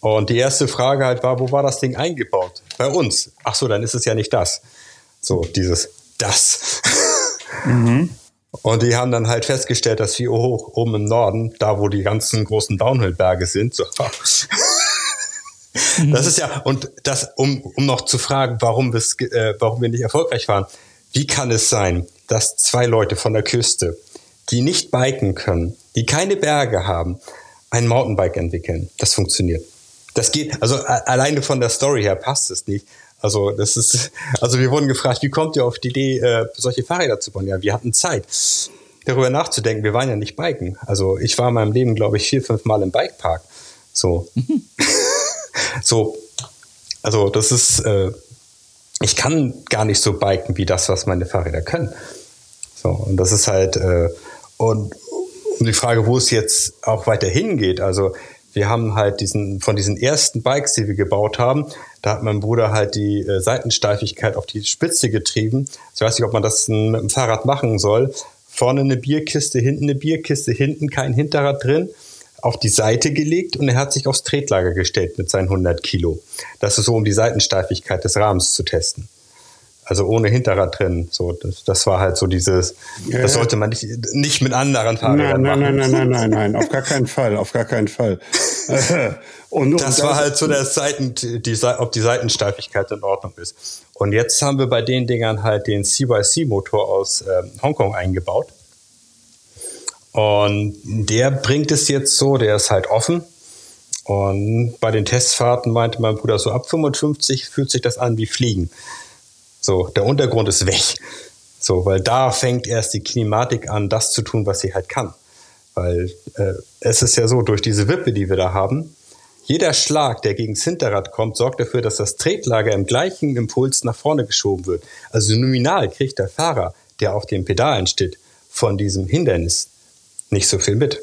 Und die erste Frage halt war, wo war das Ding eingebaut? Bei uns. Ach so, dann ist es ja nicht das. So, dieses das. Mhm. Und die haben dann halt festgestellt, dass wir hoch oben im Norden, da wo die ganzen großen Downhill-Berge sind, so. Das ist ja, und das, um, um noch zu fragen, warum, äh, warum wir nicht erfolgreich waren. Wie kann es sein, dass zwei Leute von der Küste, die nicht biken können, die keine Berge haben, ein Mountainbike entwickeln? Das funktioniert. Das geht, also alleine von der Story her passt es nicht. Also das ist, also wir wurden gefragt, wie kommt ihr auf die Idee, äh, solche Fahrräder zu bauen? Ja, wir hatten Zeit, darüber nachzudenken. Wir waren ja nicht biken. Also ich war in meinem Leben, glaube ich, vier, fünf Mal im Bikepark. So, so, also das ist, äh, ich kann gar nicht so biken wie das, was meine Fahrräder können. So und das ist halt äh, und um die Frage, wo es jetzt auch weiter hingeht. Also wir haben halt diesen, von diesen ersten Bikes, die wir gebaut haben, da hat mein Bruder halt die äh, Seitensteifigkeit auf die Spitze getrieben. Ich weiß nicht, ob man das mit dem Fahrrad machen soll. Vorne eine Bierkiste, hinten eine Bierkiste, hinten kein Hinterrad drin, auf die Seite gelegt und er hat sich aufs Tretlager gestellt mit seinen 100 Kilo. Das ist so, um die Seitensteifigkeit des Rahmens zu testen also ohne Hinterrad drin. So, das, das war halt so dieses, ja, das sollte man nicht, nicht mit anderen Fahrrädern nein, nein, machen. Nein, nein, nein, nein, nein, auf gar keinen Fall, auf gar keinen Fall. und, und das war halt so der Seiten, die, ob die Seitensteifigkeit in Ordnung ist. Und jetzt haben wir bei den Dingern halt den CYC-Motor aus ähm, Hongkong eingebaut. Und der bringt es jetzt so, der ist halt offen. Und bei den Testfahrten meinte mein Bruder, so ab 55 fühlt sich das an wie Fliegen. So, der Untergrund ist weg. So, weil da fängt erst die Kinematik an, das zu tun, was sie halt kann. Weil äh, es ist ja so, durch diese Wippe, die wir da haben, jeder Schlag, der gegen das Hinterrad kommt, sorgt dafür, dass das Tretlager im gleichen Impuls nach vorne geschoben wird. Also nominal kriegt der Fahrer, der auf den Pedalen steht, von diesem Hindernis nicht so viel mit.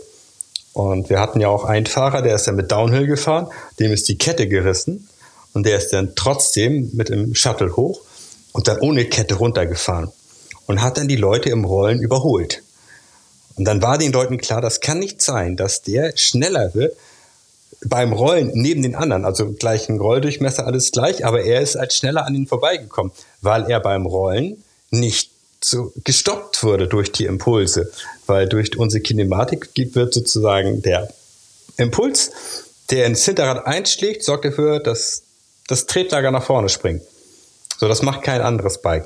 Und wir hatten ja auch einen Fahrer, der ist ja mit Downhill gefahren, dem ist die Kette gerissen und der ist dann trotzdem mit dem Shuttle hoch und dann ohne Kette runtergefahren und hat dann die Leute im Rollen überholt. Und dann war den Leuten klar, das kann nicht sein, dass der schneller wird beim Rollen neben den anderen, also gleichen Rolldurchmesser, alles gleich, aber er ist als schneller an ihn vorbeigekommen, weil er beim Rollen nicht so gestoppt wurde durch die Impulse, weil durch unsere Kinematik wird sozusagen der Impuls, der ins Hinterrad einschlägt, sorgt dafür, dass das Tretlager nach vorne springt. So, das macht kein anderes Bike.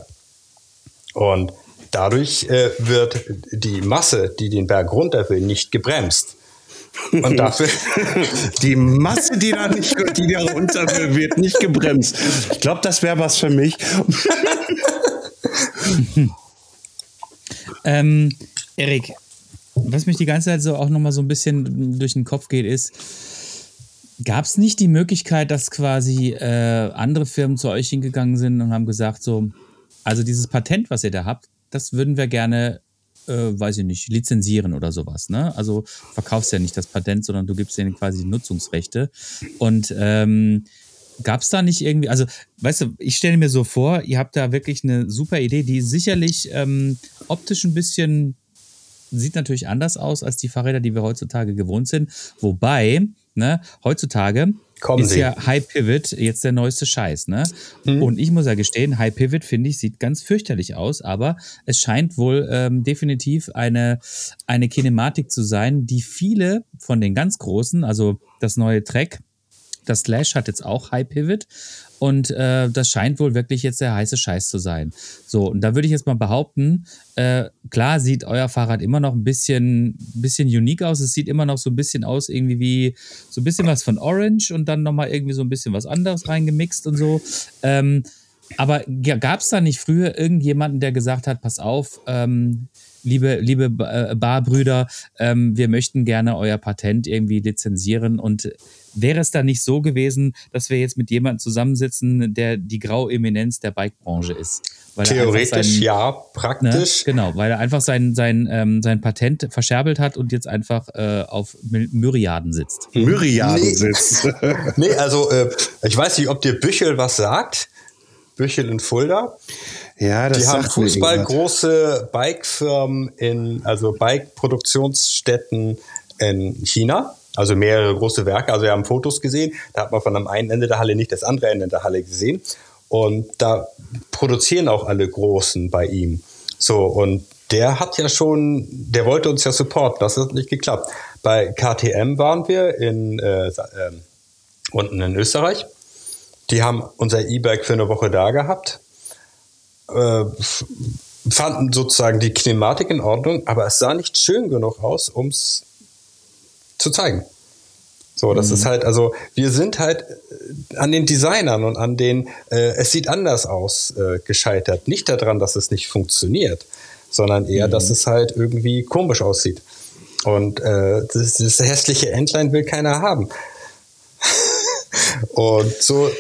Und dadurch äh, wird die Masse, die den Berg runter will, nicht gebremst. Und dafür. Die Masse, die da nicht, die da runter will, wird nicht gebremst. Ich glaube, das wäre was für mich. ähm, Erik, was mich die ganze Zeit so auch nochmal so ein bisschen durch den Kopf geht, ist, gab es nicht die Möglichkeit, dass quasi äh, andere Firmen zu euch hingegangen sind und haben gesagt, so, also dieses Patent, was ihr da habt, das würden wir gerne äh, weiß ich nicht, lizenzieren oder sowas. Ne? Also verkaufst ja nicht das Patent, sondern du gibst denen quasi Nutzungsrechte. Und ähm, gab es da nicht irgendwie, also weißt du, ich stelle mir so vor, ihr habt da wirklich eine super Idee, die sicherlich ähm, optisch ein bisschen sieht natürlich anders aus als die Fahrräder, die wir heutzutage gewohnt sind. Wobei, ne, heutzutage Kommen ist Sie. ja High Pivot jetzt der neueste Scheiß, ne? Mhm. Und ich muss ja gestehen, High Pivot finde ich sieht ganz fürchterlich aus, aber es scheint wohl ähm, definitiv eine eine Kinematik zu sein, die viele von den ganz großen, also das neue Track, das Slash hat jetzt auch High Pivot und äh, das scheint wohl wirklich jetzt der heiße Scheiß zu sein. So, und da würde ich jetzt mal behaupten, äh, klar sieht euer Fahrrad immer noch ein bisschen, bisschen unique aus. Es sieht immer noch so ein bisschen aus, irgendwie wie so ein bisschen was von Orange und dann nochmal irgendwie so ein bisschen was anderes reingemixt und so. Ähm, aber gab es da nicht früher irgendjemanden, der gesagt hat, pass auf, ähm, liebe, liebe äh, Barbrüder, ähm, wir möchten gerne euer Patent irgendwie lizenzieren und wäre es da nicht so gewesen, dass wir jetzt mit jemandem zusammensitzen, der die graue Eminenz der Bikebranche ist? Theoretisch sein, ja, praktisch. Ne, genau, weil er einfach sein, sein, ähm, sein Patent verscherbelt hat und jetzt einfach äh, auf Myriaden sitzt. Myriaden nee. sitzt. nee, also äh, ich weiß nicht, ob dir Büchel was sagt. Büchel in Fulda. Ja, das Die haben Fußball große Bikefirmen in, also Bike-Produktionsstätten in China. Also mehrere große Werke. Also wir haben Fotos gesehen. Da hat man von am einen Ende der Halle nicht das andere Ende der Halle gesehen. Und da produzieren auch alle Großen bei ihm. So, und der hat ja schon, der wollte uns ja supporten. Das hat nicht geklappt. Bei KTM waren wir in, äh, äh, unten in Österreich. Die haben unser E-Bike für eine Woche da gehabt äh, fanden sozusagen die Kinematik in Ordnung, aber es sah nicht schön genug aus, um es zu zeigen. So, das mhm. ist halt, also wir sind halt äh, an den Designern und an den, äh, es sieht anders aus, äh, gescheitert. Nicht daran, dass es nicht funktioniert, sondern eher, mhm. dass es halt irgendwie komisch aussieht. Und äh, das, das hässliche Entlein will keiner haben. und so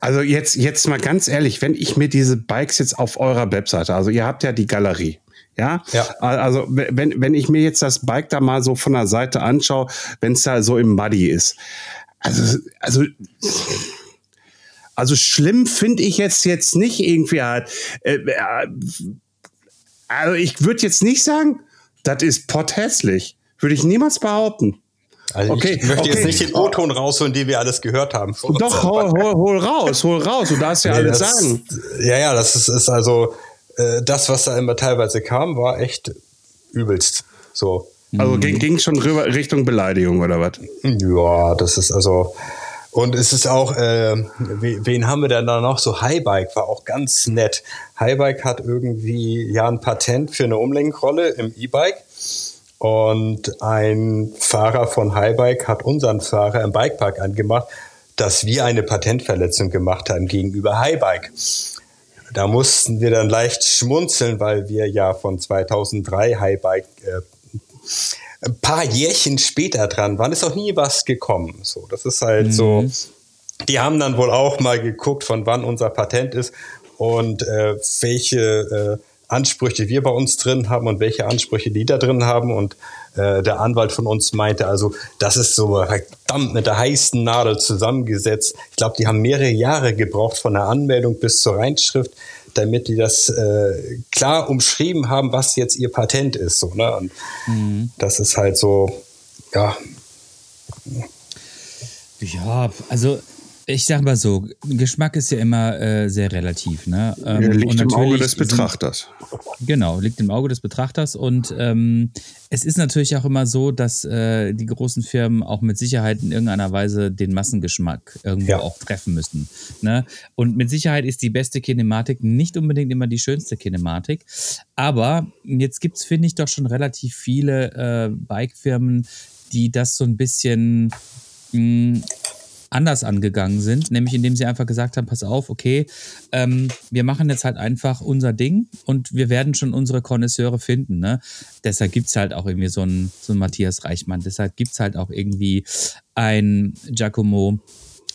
also jetzt, jetzt mal ganz ehrlich, wenn ich mir diese Bikes jetzt auf eurer Webseite, also ihr habt ja die Galerie, ja? ja. Also wenn, wenn ich mir jetzt das Bike da mal so von der Seite anschaue, wenn es da so im Muddy ist. Also, also, also schlimm finde ich jetzt jetzt nicht irgendwie halt. Äh, äh, also ich würde jetzt nicht sagen, das ist potthässlich. Würde ich niemals behaupten. Also okay, ich möchte okay. jetzt nicht den O-Ton rausholen, den wir alles gehört haben. Doch, hol, hol, hol, raus, hol raus, du darfst ja nee, alles das, sagen. Ja, ja, das ist, ist also, äh, das, was da immer teilweise kam, war echt übelst. So. Also mhm. ging, ging schon rüber Richtung Beleidigung oder was? Ja, das ist also. Und es ist auch, äh, wen haben wir denn da noch? So Highbike war auch ganz nett. Highbike hat irgendwie ja ein Patent für eine Umlenkrolle im E-Bike. Und ein Fahrer von Highbike hat unseren Fahrer im Bikepark angemacht, dass wir eine Patentverletzung gemacht haben gegenüber Highbike. Da mussten wir dann leicht schmunzeln, weil wir ja von 2003 Highbike äh, ein paar Jährchen später dran waren. Ist auch nie was gekommen. So, das ist halt mhm. so. Die haben dann wohl auch mal geguckt, von wann unser Patent ist und äh, welche äh, Ansprüche wir bei uns drin haben und welche Ansprüche die da drin haben. Und äh, der Anwalt von uns meinte, also das ist so verdammt mit der heißen Nadel zusammengesetzt. Ich glaube, die haben mehrere Jahre gebraucht von der Anmeldung bis zur Reinschrift, damit die das äh, klar umschrieben haben, was jetzt ihr Patent ist. So, ne? Und mhm. das ist halt so, ja. Ja, also ich sag mal so, Geschmack ist ja immer äh, sehr relativ. Ne? Ähm, ja, liegt im Auge des Betrachters. Sind, genau, liegt im Auge des Betrachters. Und ähm, es ist natürlich auch immer so, dass äh, die großen Firmen auch mit Sicherheit in irgendeiner Weise den Massengeschmack irgendwo ja. auch treffen müssen. Ne? Und mit Sicherheit ist die beste Kinematik nicht unbedingt immer die schönste Kinematik. Aber jetzt gibt es, finde ich, doch schon relativ viele äh, Bike-Firmen, die das so ein bisschen mh, anders angegangen sind, nämlich indem sie einfach gesagt haben, pass auf, okay, ähm, wir machen jetzt halt einfach unser Ding und wir werden schon unsere Konnoisseure finden. Ne? Deshalb gibt es halt auch irgendwie so einen, so einen Matthias Reichmann, deshalb gibt es halt auch irgendwie ein Giacomo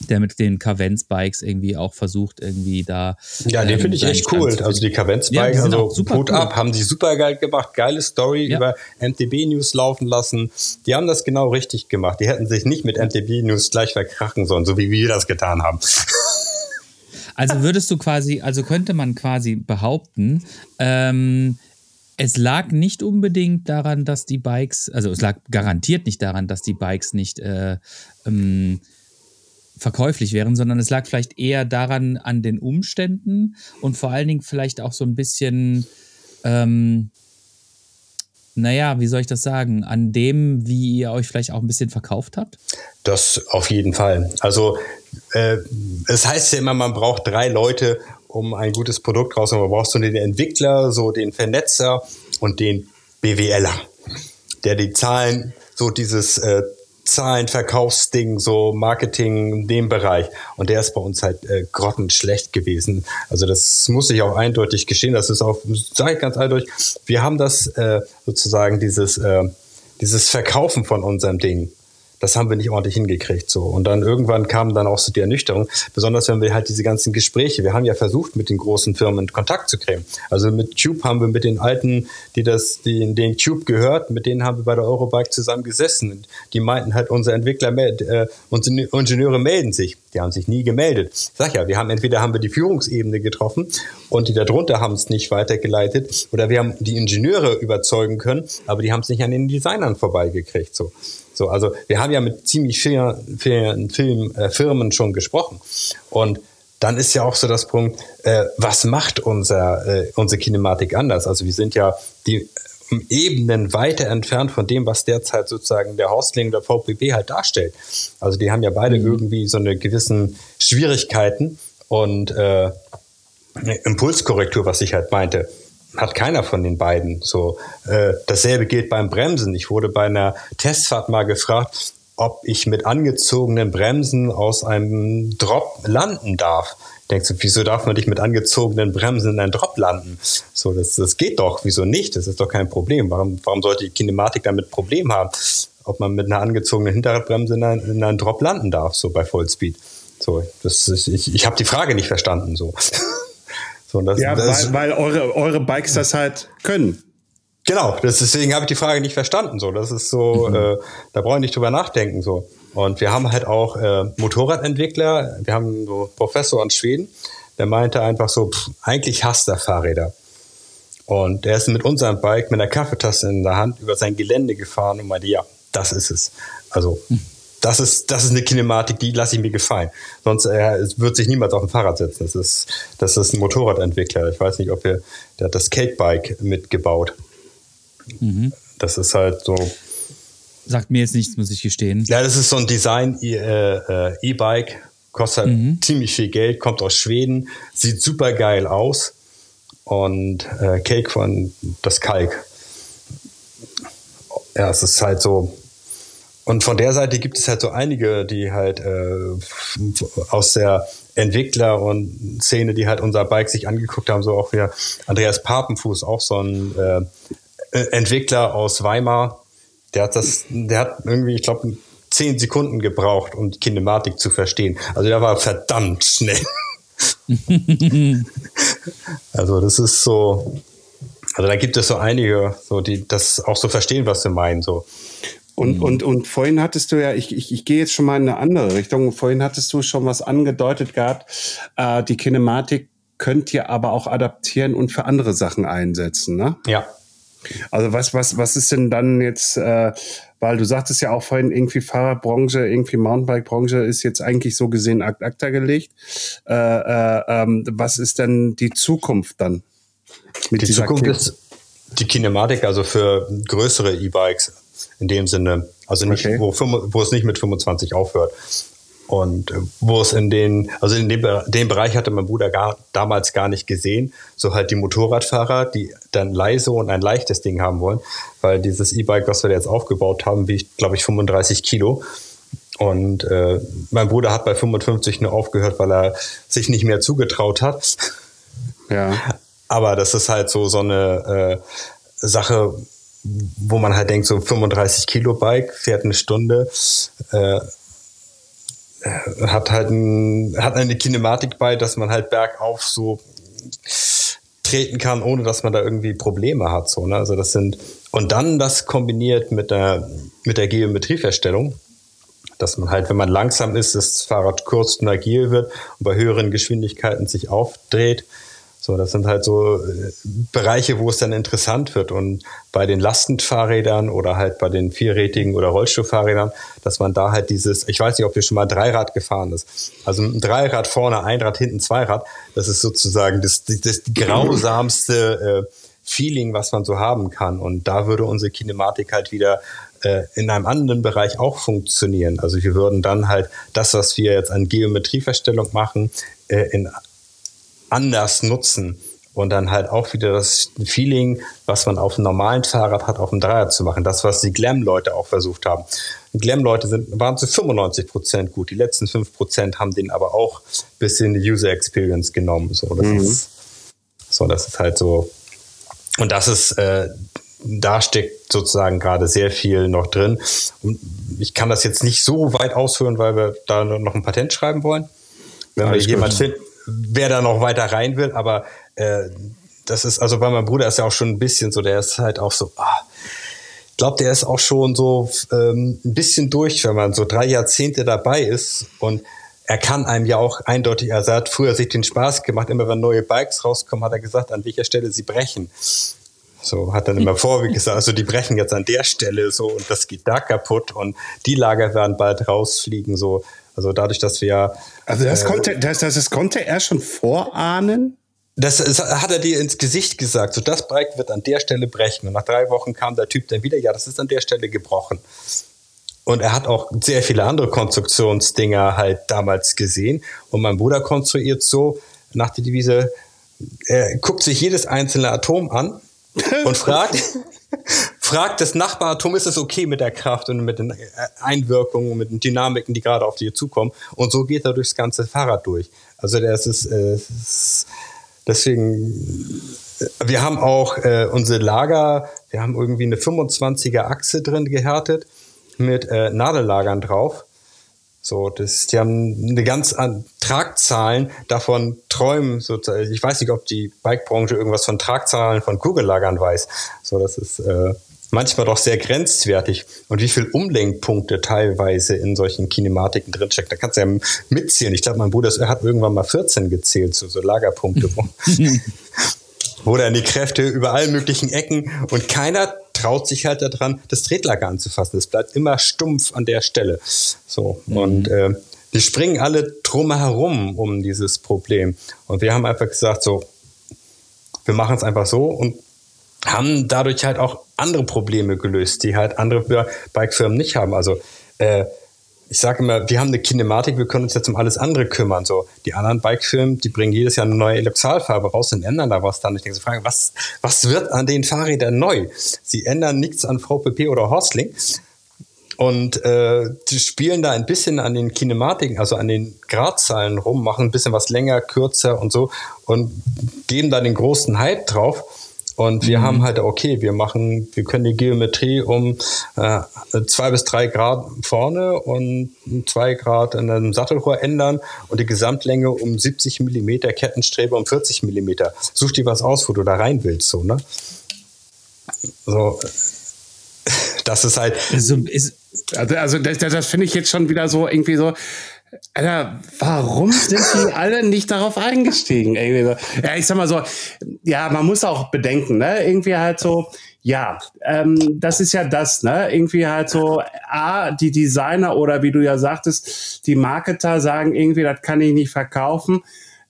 der mit den Cavenz-Bikes irgendwie auch versucht, irgendwie da. Ja, den ähm, finde ich echt cool. Also die Cavenz-Bikes, ja, also super Hut cool. ab, haben die super geil gemacht, geile Story ja. über MTB News laufen lassen. Die haben das genau richtig gemacht. Die hätten sich nicht mit MTB News gleich verkrachen sollen, so wie wir das getan haben. Also würdest du quasi, also könnte man quasi behaupten, ähm, es lag nicht unbedingt daran, dass die Bikes, also es lag garantiert nicht daran, dass die Bikes nicht äh, ähm, verkäuflich wären, sondern es lag vielleicht eher daran an den Umständen und vor allen Dingen vielleicht auch so ein bisschen, ähm, naja, wie soll ich das sagen, an dem, wie ihr euch vielleicht auch ein bisschen verkauft habt? Das auf jeden Fall. Also äh, es heißt ja immer, man braucht drei Leute, um ein gutes Produkt rauszuholen. Man braucht so den Entwickler, so den Vernetzer und den BWLer, der die Zahlen, so dieses äh, Zahlen, Verkaufsding, so Marketing in dem Bereich. Und der ist bei uns halt äh, grottenschlecht gewesen. Also das muss ich auch eindeutig gestehen. Das ist auch, sage ich ganz eindeutig, wir haben das äh, sozusagen dieses, äh, dieses Verkaufen von unserem Ding das haben wir nicht ordentlich hingekriegt. So. Und dann irgendwann kam dann auch so die Ernüchterung, besonders wenn wir halt diese ganzen Gespräche, wir haben ja versucht, mit den großen Firmen in Kontakt zu kriegen. Also mit Cube haben wir mit den alten, die das, die den Cube gehört, mit denen haben wir bei der Eurobike zusammen gesessen. Die meinten halt, unsere Entwickler, äh, unsere Ingenieure melden sich. Die haben sich nie gemeldet. Sag ja, wir haben entweder haben wir die Führungsebene getroffen und die darunter haben es nicht weitergeleitet oder wir haben die Ingenieure überzeugen können, aber die haben es nicht an den Designern vorbeigekriegt. So. So, also wir haben ja mit ziemlich vielen, vielen Film, äh, Firmen schon gesprochen. Und dann ist ja auch so das Punkt, äh, was macht unser, äh, unsere Kinematik anders? Also wir sind ja die um Ebenen weiter entfernt von dem, was derzeit sozusagen der Hausling der VPB halt darstellt. Also die haben ja beide mhm. irgendwie so eine gewissen Schwierigkeiten und äh, Impulskorrektur, was ich halt meinte hat keiner von den beiden. So äh, dasselbe gilt beim Bremsen. Ich wurde bei einer Testfahrt mal gefragt, ob ich mit angezogenen Bremsen aus einem Drop landen darf. Denkst du, wieso darf man dich mit angezogenen Bremsen in einen Drop landen? So, das, das geht doch. Wieso nicht? Das ist doch kein Problem. Warum, warum sollte die Kinematik damit Problem haben? Ob man mit einer angezogenen Hinterradbremse in einen, in einen Drop landen darf, so bei Vollspeed. So, das ist, ich, ich habe die Frage nicht verstanden. So. So, das, ja, das, weil, weil eure, eure Bikes das halt können. Genau, das, deswegen habe ich die Frage nicht verstanden. So, das ist so, mhm. äh, da brauche ich nicht drüber nachdenken. So. Und wir haben halt auch äh, Motorradentwickler, wir haben so Professor in Schweden, der meinte einfach so, pff, eigentlich hasst er Fahrräder. Und er ist mit unserem Bike mit einer Kaffeetasse in der Hand über sein Gelände gefahren und meinte, ja, das ist es. Also mhm das ist, das ist eine Kinematik, die lasse ich mir gefallen. Sonst äh, wird sich niemals auf ein Fahrrad setzen. Das ist, das ist ein Motorradentwickler. Ich weiß nicht, ob er, der hat das Skatebike mitgebaut. Mhm. Das ist halt so. Sagt mir jetzt nichts, muss ich gestehen. Ja, das ist so ein Design-E-Bike, äh, kostet halt mhm. ziemlich viel Geld, kommt aus Schweden, sieht super geil aus. Und äh, Cake von das Kalk. Ja, es ist halt so, und von der Seite gibt es halt so einige, die halt äh, aus der Entwickler und Szene, die halt unser Bike sich angeguckt haben, so auch wie Andreas Papenfuß, auch so ein äh, Entwickler aus Weimar. Der hat das, der hat irgendwie, ich glaube, zehn Sekunden gebraucht, um die Kinematik zu verstehen. Also der war verdammt schnell. also das ist so, Also da gibt es so einige, so die das auch so verstehen, was sie meinen. So. Und, mhm. und, und vorhin hattest du ja, ich, ich, ich gehe jetzt schon mal in eine andere Richtung. Vorhin hattest du schon was angedeutet gehabt. Äh, die Kinematik könnt ihr aber auch adaptieren und für andere Sachen einsetzen, ne? Ja. Also was, was, was ist denn dann jetzt, äh, weil du sagtest ja auch vorhin, irgendwie Fahrradbranche, irgendwie Mountainbike-Branche ist jetzt eigentlich so gesehen ad acta gelegt. Äh, äh, ähm, was ist denn die Zukunft dann? die Zukunft ist die Kinematik, also für größere E-Bikes in dem Sinne. Also nicht, okay. wo, wo es nicht mit 25 aufhört. Und äh, wo es in den, also in dem, dem Bereich hatte mein Bruder gar, damals gar nicht gesehen. So halt die Motorradfahrer, die dann leise und ein leichtes Ding haben wollen, weil dieses E-Bike, was wir jetzt aufgebaut haben, wiegt, glaube ich, 35 Kilo. Und äh, mein Bruder hat bei 55 nur aufgehört, weil er sich nicht mehr zugetraut hat. Ja. Aber das ist halt so so eine äh, Sache, wo man halt denkt, so 35 Kilo Bike fährt eine Stunde, äh, hat halt ein, hat eine Kinematik bei, dass man halt bergauf so treten kann, ohne dass man da irgendwie Probleme hat. So, ne? Also das sind und dann das kombiniert mit der mit der Geometrieverstellung, dass man halt, wenn man langsam ist, das Fahrrad kurz und agil wird und bei höheren Geschwindigkeiten sich aufdreht so, das sind halt so äh, Bereiche, wo es dann interessant wird. Und bei den Lastenfahrrädern oder halt bei den vierrädigen oder Rollstuhlfahrrädern, dass man da halt dieses, ich weiß nicht, ob ihr schon mal Dreirad gefahren ist. Also ein Dreirad vorne, ein Rad hinten, Zweirad, das ist sozusagen das, das, grausamste äh, Feeling, was man so haben kann. Und da würde unsere Kinematik halt wieder äh, in einem anderen Bereich auch funktionieren. Also wir würden dann halt das, was wir jetzt an Geometrieverstellung machen, äh, in anders nutzen und dann halt auch wieder das Feeling, was man auf einem normalen Fahrrad hat, auf dem Dreier zu machen. Das, was die Glam-Leute auch versucht haben. Glam-Leute sind, waren zu 95 Prozent gut. Die letzten 5 Prozent haben den aber auch bis in die User Experience genommen. So, das mhm. ist, so, das ist halt so. Und das ist, äh, da steckt sozusagen gerade sehr viel noch drin. Und ich kann das jetzt nicht so weit ausführen, weil wir da noch ein Patent schreiben wollen. Wenn Alles wir jemand finden, wer da noch weiter rein will, aber äh, das ist, also bei meinem Bruder ist ja auch schon ein bisschen so, der ist halt auch so, ah, ich glaube, der ist auch schon so ähm, ein bisschen durch, wenn man so drei Jahrzehnte dabei ist und er kann einem ja auch eindeutig, also er hat früher sich den Spaß gemacht, immer wenn neue Bikes rauskommen, hat er gesagt, an welcher Stelle sie brechen. So hat dann immer vorweg gesagt, also die brechen jetzt an der Stelle so und das geht da kaputt und die Lager werden bald rausfliegen so. Also dadurch, dass wir. Also das, äh, konnte, das, das, konnte er schon vorahnen? Das, das, hat er dir ins Gesicht gesagt. So, das Bike wird an der Stelle brechen. Und nach drei Wochen kam der Typ dann wieder, ja, das ist an der Stelle gebrochen. Und er hat auch sehr viele andere Konstruktionsdinger halt damals gesehen. Und mein Bruder konstruiert so nach der Devise, er guckt sich jedes einzelne Atom an und fragt, fragt das Nachbaratom, ist es okay mit der Kraft und mit den äh, Einwirkungen und mit den Dynamiken, die gerade auf dir zukommen. Und so geht er durchs ganze Fahrrad durch. Also das ist, äh, deswegen, äh, wir haben auch äh, unsere Lager, wir haben irgendwie eine 25er Achse drin gehärtet mit äh, Nadellagern drauf. So, das, die haben eine ganz an Tragzahlen davon träumen sozusagen. Ich weiß nicht, ob die Bikebranche irgendwas von Tragzahlen von Kugellagern weiß. So, das ist äh, manchmal doch sehr grenzwertig. Und wie viel Umlenkpunkte teilweise in solchen Kinematiken drinstecken, da kannst du ja mitzählen. Ich glaube, mein Bruder hat irgendwann mal 14 gezählt, so, so Lagerpunkte. wo dann die Kräfte über allen möglichen Ecken und keiner traut sich halt daran, das Tretlager anzufassen. Es bleibt immer stumpf an der Stelle. So mhm. und äh, die springen alle drumherum um dieses Problem. Und wir haben einfach gesagt, so, wir machen es einfach so und haben dadurch halt auch andere Probleme gelöst, die halt andere Bikefirmen nicht haben. Also äh, ich sage immer, wir haben eine Kinematik, wir können uns jetzt um alles andere kümmern. So, die anderen Bikefirmen, die bringen jedes Jahr eine neue Eloxalfarbe raus und ändern da was dann. Ich denke so, fragen, was, was wird an den Fahrrädern neu? Sie ändern nichts an VPP oder Horsling und äh, die spielen da ein bisschen an den Kinematiken, also an den Gradzahlen rum, machen ein bisschen was länger, kürzer und so und geben da den großen Hype drauf. Und wir mhm. haben halt, okay, wir machen, wir können die Geometrie um äh, zwei bis drei Grad vorne und zwei Grad in einem Sattelrohr ändern und die Gesamtlänge um 70 Millimeter, Kettenstrebe um 40 Millimeter. Such dir was aus, wo du da rein willst, so, ne? So, das ist halt. Also, ist, also, das, das finde ich jetzt schon wieder so irgendwie so. Alter, warum sind die alle nicht darauf eingestiegen? Ja, ich sag mal so, ja, man muss auch bedenken, ne? Irgendwie halt so, ja, ähm, das ist ja das, ne? Irgendwie halt so, A, die Designer oder wie du ja sagtest, die Marketer sagen irgendwie, das kann ich nicht verkaufen.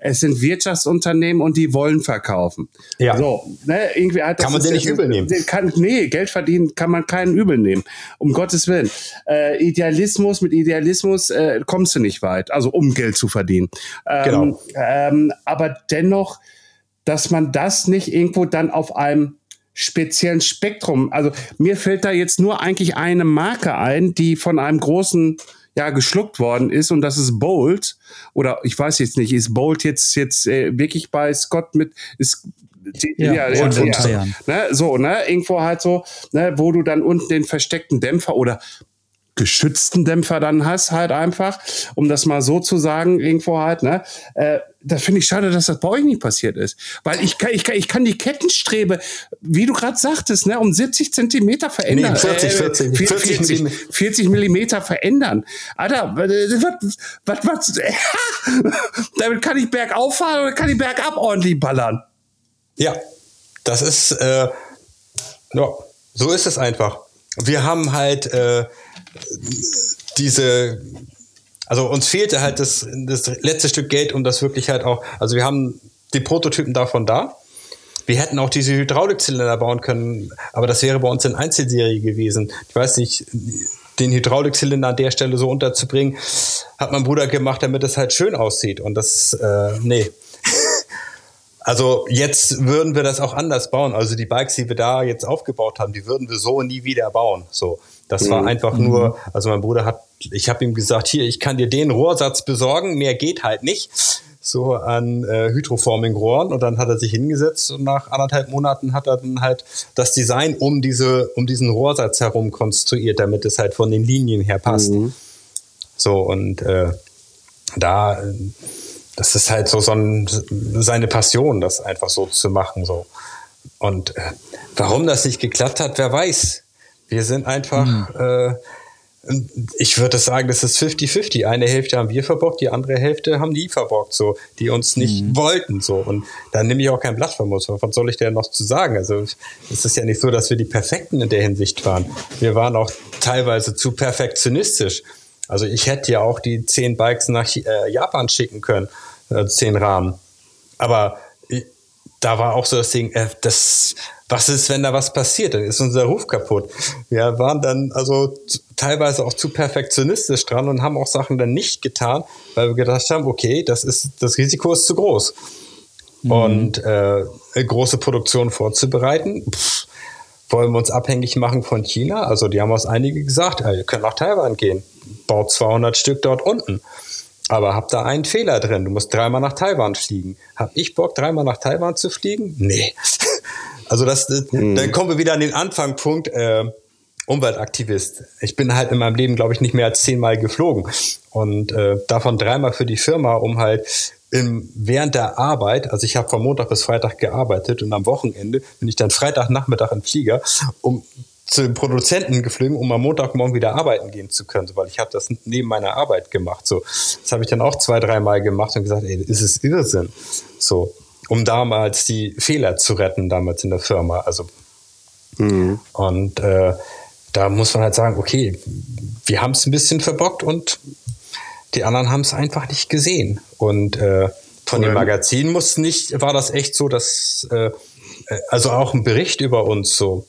Es sind Wirtschaftsunternehmen und die wollen verkaufen. Ja. So, ne, irgendwie halt, kann man den nicht übel nehmen? Kann, nee, Geld verdienen kann man keinen übel nehmen. Um Gottes Willen. Äh, Idealismus, mit Idealismus äh, kommst du nicht weit. Also um Geld zu verdienen. Ähm, Genau. Ähm, aber dennoch, dass man das nicht irgendwo dann auf einem speziellen Spektrum, also mir fällt da jetzt nur eigentlich eine Marke ein, die von einem großen ja geschluckt worden ist und das ist Bolt oder ich weiß jetzt nicht, ist Bolt jetzt jetzt äh, wirklich bei Scott mit ist Ja, ja, in Bayern. ne, so, ne, irgendwo halt so, ne, wo du dann unten den versteckten Dämpfer oder geschützten Dämpfer dann hast, halt einfach, um das mal so zu sagen, irgendwo halt, ne? Äh, das finde ich schade, dass das bei euch nicht passiert ist. Weil ich kann, ich kann, ich kann die Kettenstrebe, wie du gerade sagtest, ne, um 70 Zentimeter verändern. Nee, 40, 40, 40, 40 40, 40 Millimeter verändern. Alter, was, was, was, damit kann ich bergauf fahren oder kann ich bergab ordentlich ballern? Ja, das ist, äh, ja, so ist es einfach. Wir haben halt äh, diese, also uns fehlte halt das, das letzte Stück Geld, um das wirklich halt auch, also wir haben die Prototypen davon da. Wir hätten auch diese Hydraulikzylinder bauen können, aber das wäre bei uns in Einzelserie gewesen. Ich weiß nicht, den Hydraulikzylinder an der Stelle so unterzubringen, hat mein Bruder gemacht, damit es halt schön aussieht. Und das, äh, nee. Also jetzt würden wir das auch anders bauen. Also die Bikes, die wir da jetzt aufgebaut haben, die würden wir so nie wieder bauen. So, das war einfach nur. Also mein Bruder hat, ich habe ihm gesagt, hier, ich kann dir den Rohrsatz besorgen, mehr geht halt nicht. So an äh, Hydroforming-Rohren und dann hat er sich hingesetzt und nach anderthalb Monaten hat er dann halt das Design um diese um diesen Rohrsatz herum konstruiert, damit es halt von den Linien her passt. So und äh, da das ist halt so, so ein, seine Passion, das einfach so zu machen. So. Und äh, warum das nicht geklappt hat, wer weiß. Wir sind einfach, äh, ich würde sagen, das ist 50-50. Eine Hälfte haben wir verbockt, die andere Hälfte haben die verbockt, so, die uns nicht wollten. So. Und da nehme ich auch kein Blatt vom Mund. Was soll ich denn noch zu sagen? Also es ist ja nicht so, dass wir die Perfekten in der Hinsicht waren. Wir waren auch teilweise zu perfektionistisch. Also ich hätte ja auch die zehn Bikes nach äh, Japan schicken können, äh, zehn Rahmen. Aber ich, da war auch so das Ding, äh, das, was ist, wenn da was passiert? Dann ist unser Ruf kaputt. Wir waren dann also teilweise auch zu perfektionistisch dran und haben auch Sachen dann nicht getan, weil wir gedacht haben, okay, das ist, das Risiko ist zu groß. Und äh, eine große Produktion vorzubereiten, pff, wollen wir uns abhängig machen von China? Also die haben uns einige gesagt, ja, ihr könnt nach Taiwan gehen, baut 200 Stück dort unten. Aber habt da einen Fehler drin, du musst dreimal nach Taiwan fliegen. Hab ich Bock, dreimal nach Taiwan zu fliegen? Nee. Also das, das dann kommen wir wieder an den Anfangspunkt, äh, Umweltaktivist. Ich bin halt in meinem Leben, glaube ich, nicht mehr als zehnmal geflogen. Und äh, davon dreimal für die Firma, um halt im, während der Arbeit, also ich habe von Montag bis Freitag gearbeitet und am Wochenende bin ich dann Freitagnachmittag im Flieger, um zu den Produzenten geflogen, um am Montagmorgen wieder arbeiten gehen zu können, weil ich habe das neben meiner Arbeit gemacht. So, das habe ich dann auch zwei, dreimal gemacht und gesagt, ey, das ist Irrsinn. So, um damals die Fehler zu retten, damals in der Firma. Also und äh, da muss man halt sagen, okay, wir haben es ein bisschen verbockt und die anderen haben es einfach nicht gesehen. Und äh, von dem Magazin muss nicht, war das echt so, dass äh, äh, also auch ein Bericht über uns so.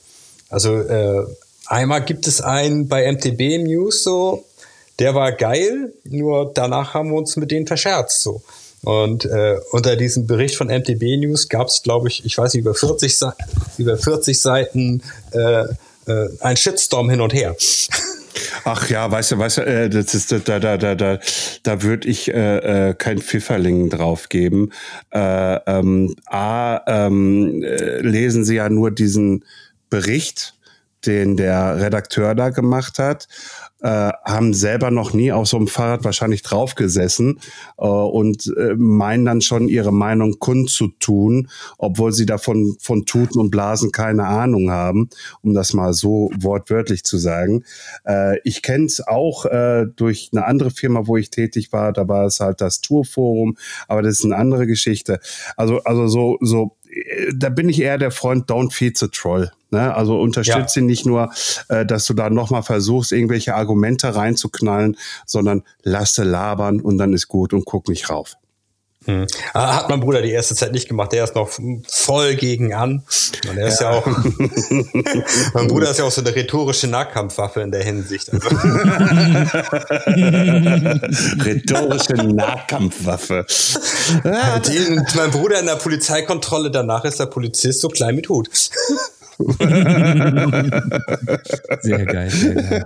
Also äh, einmal gibt es einen bei MTB News so, der war geil, nur danach haben wir uns mit denen verscherzt so. Und äh, unter diesem Bericht von MTB News gab es, glaube ich, ich weiß nicht, über 40, Sa- über 40 Seiten äh, äh, ein Shitstorm hin und her. Ach ja, weißt du, weißt du, äh, das ist da da da da da würde ich äh, äh, kein Pfifferling drauf geben. Äh, ähm, A ähm, äh, lesen Sie ja nur diesen Bericht. den der Redakteur da gemacht hat, äh, haben selber noch nie auf so einem Fahrrad wahrscheinlich draufgesessen äh, und äh, meinen dann schon ihre Meinung kundzutun, obwohl sie davon von Tuten und Blasen keine Ahnung haben, um das mal so wortwörtlich zu sagen. Äh, ich kenne es auch äh, durch eine andere Firma, wo ich tätig war, da war es halt das Tourforum, aber das ist eine andere Geschichte. Also, also so, so da bin ich eher der Freund, don't feed the troll. Ne? Also unterstütze ja. nicht nur, äh, dass du da nochmal versuchst, irgendwelche Argumente reinzuknallen, sondern lasse labern und dann ist gut und guck nicht rauf. Hm. Ah, hat mein Bruder die erste Zeit nicht gemacht. Der ist noch voll gegen an. Und er ist ja, ja auch. mein Bruder ist ja auch so eine rhetorische Nahkampfwaffe in der Hinsicht. Also. rhetorische Nahkampfwaffe. Die, mein Bruder in der Polizeikontrolle, danach ist der Polizist so klein mit Hut. Sehr geil, sehr geil.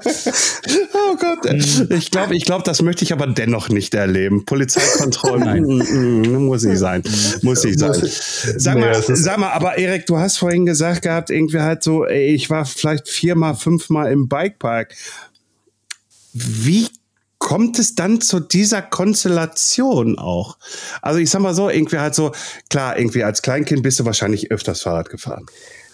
Oh Gott, ich glaube, ich glaube, das möchte ich aber dennoch nicht erleben. Polizeikontrollen mm, mm, muss nicht sein, muss nicht sein. Sag mal, sag mal, aber Erik, du hast vorhin gesagt gehabt, irgendwie halt so, ich war vielleicht viermal, fünfmal im Bikepark. Wie kommt es dann zu dieser Konstellation auch? Also ich sag mal so, irgendwie halt so, klar, irgendwie als Kleinkind bist du wahrscheinlich öfters Fahrrad gefahren.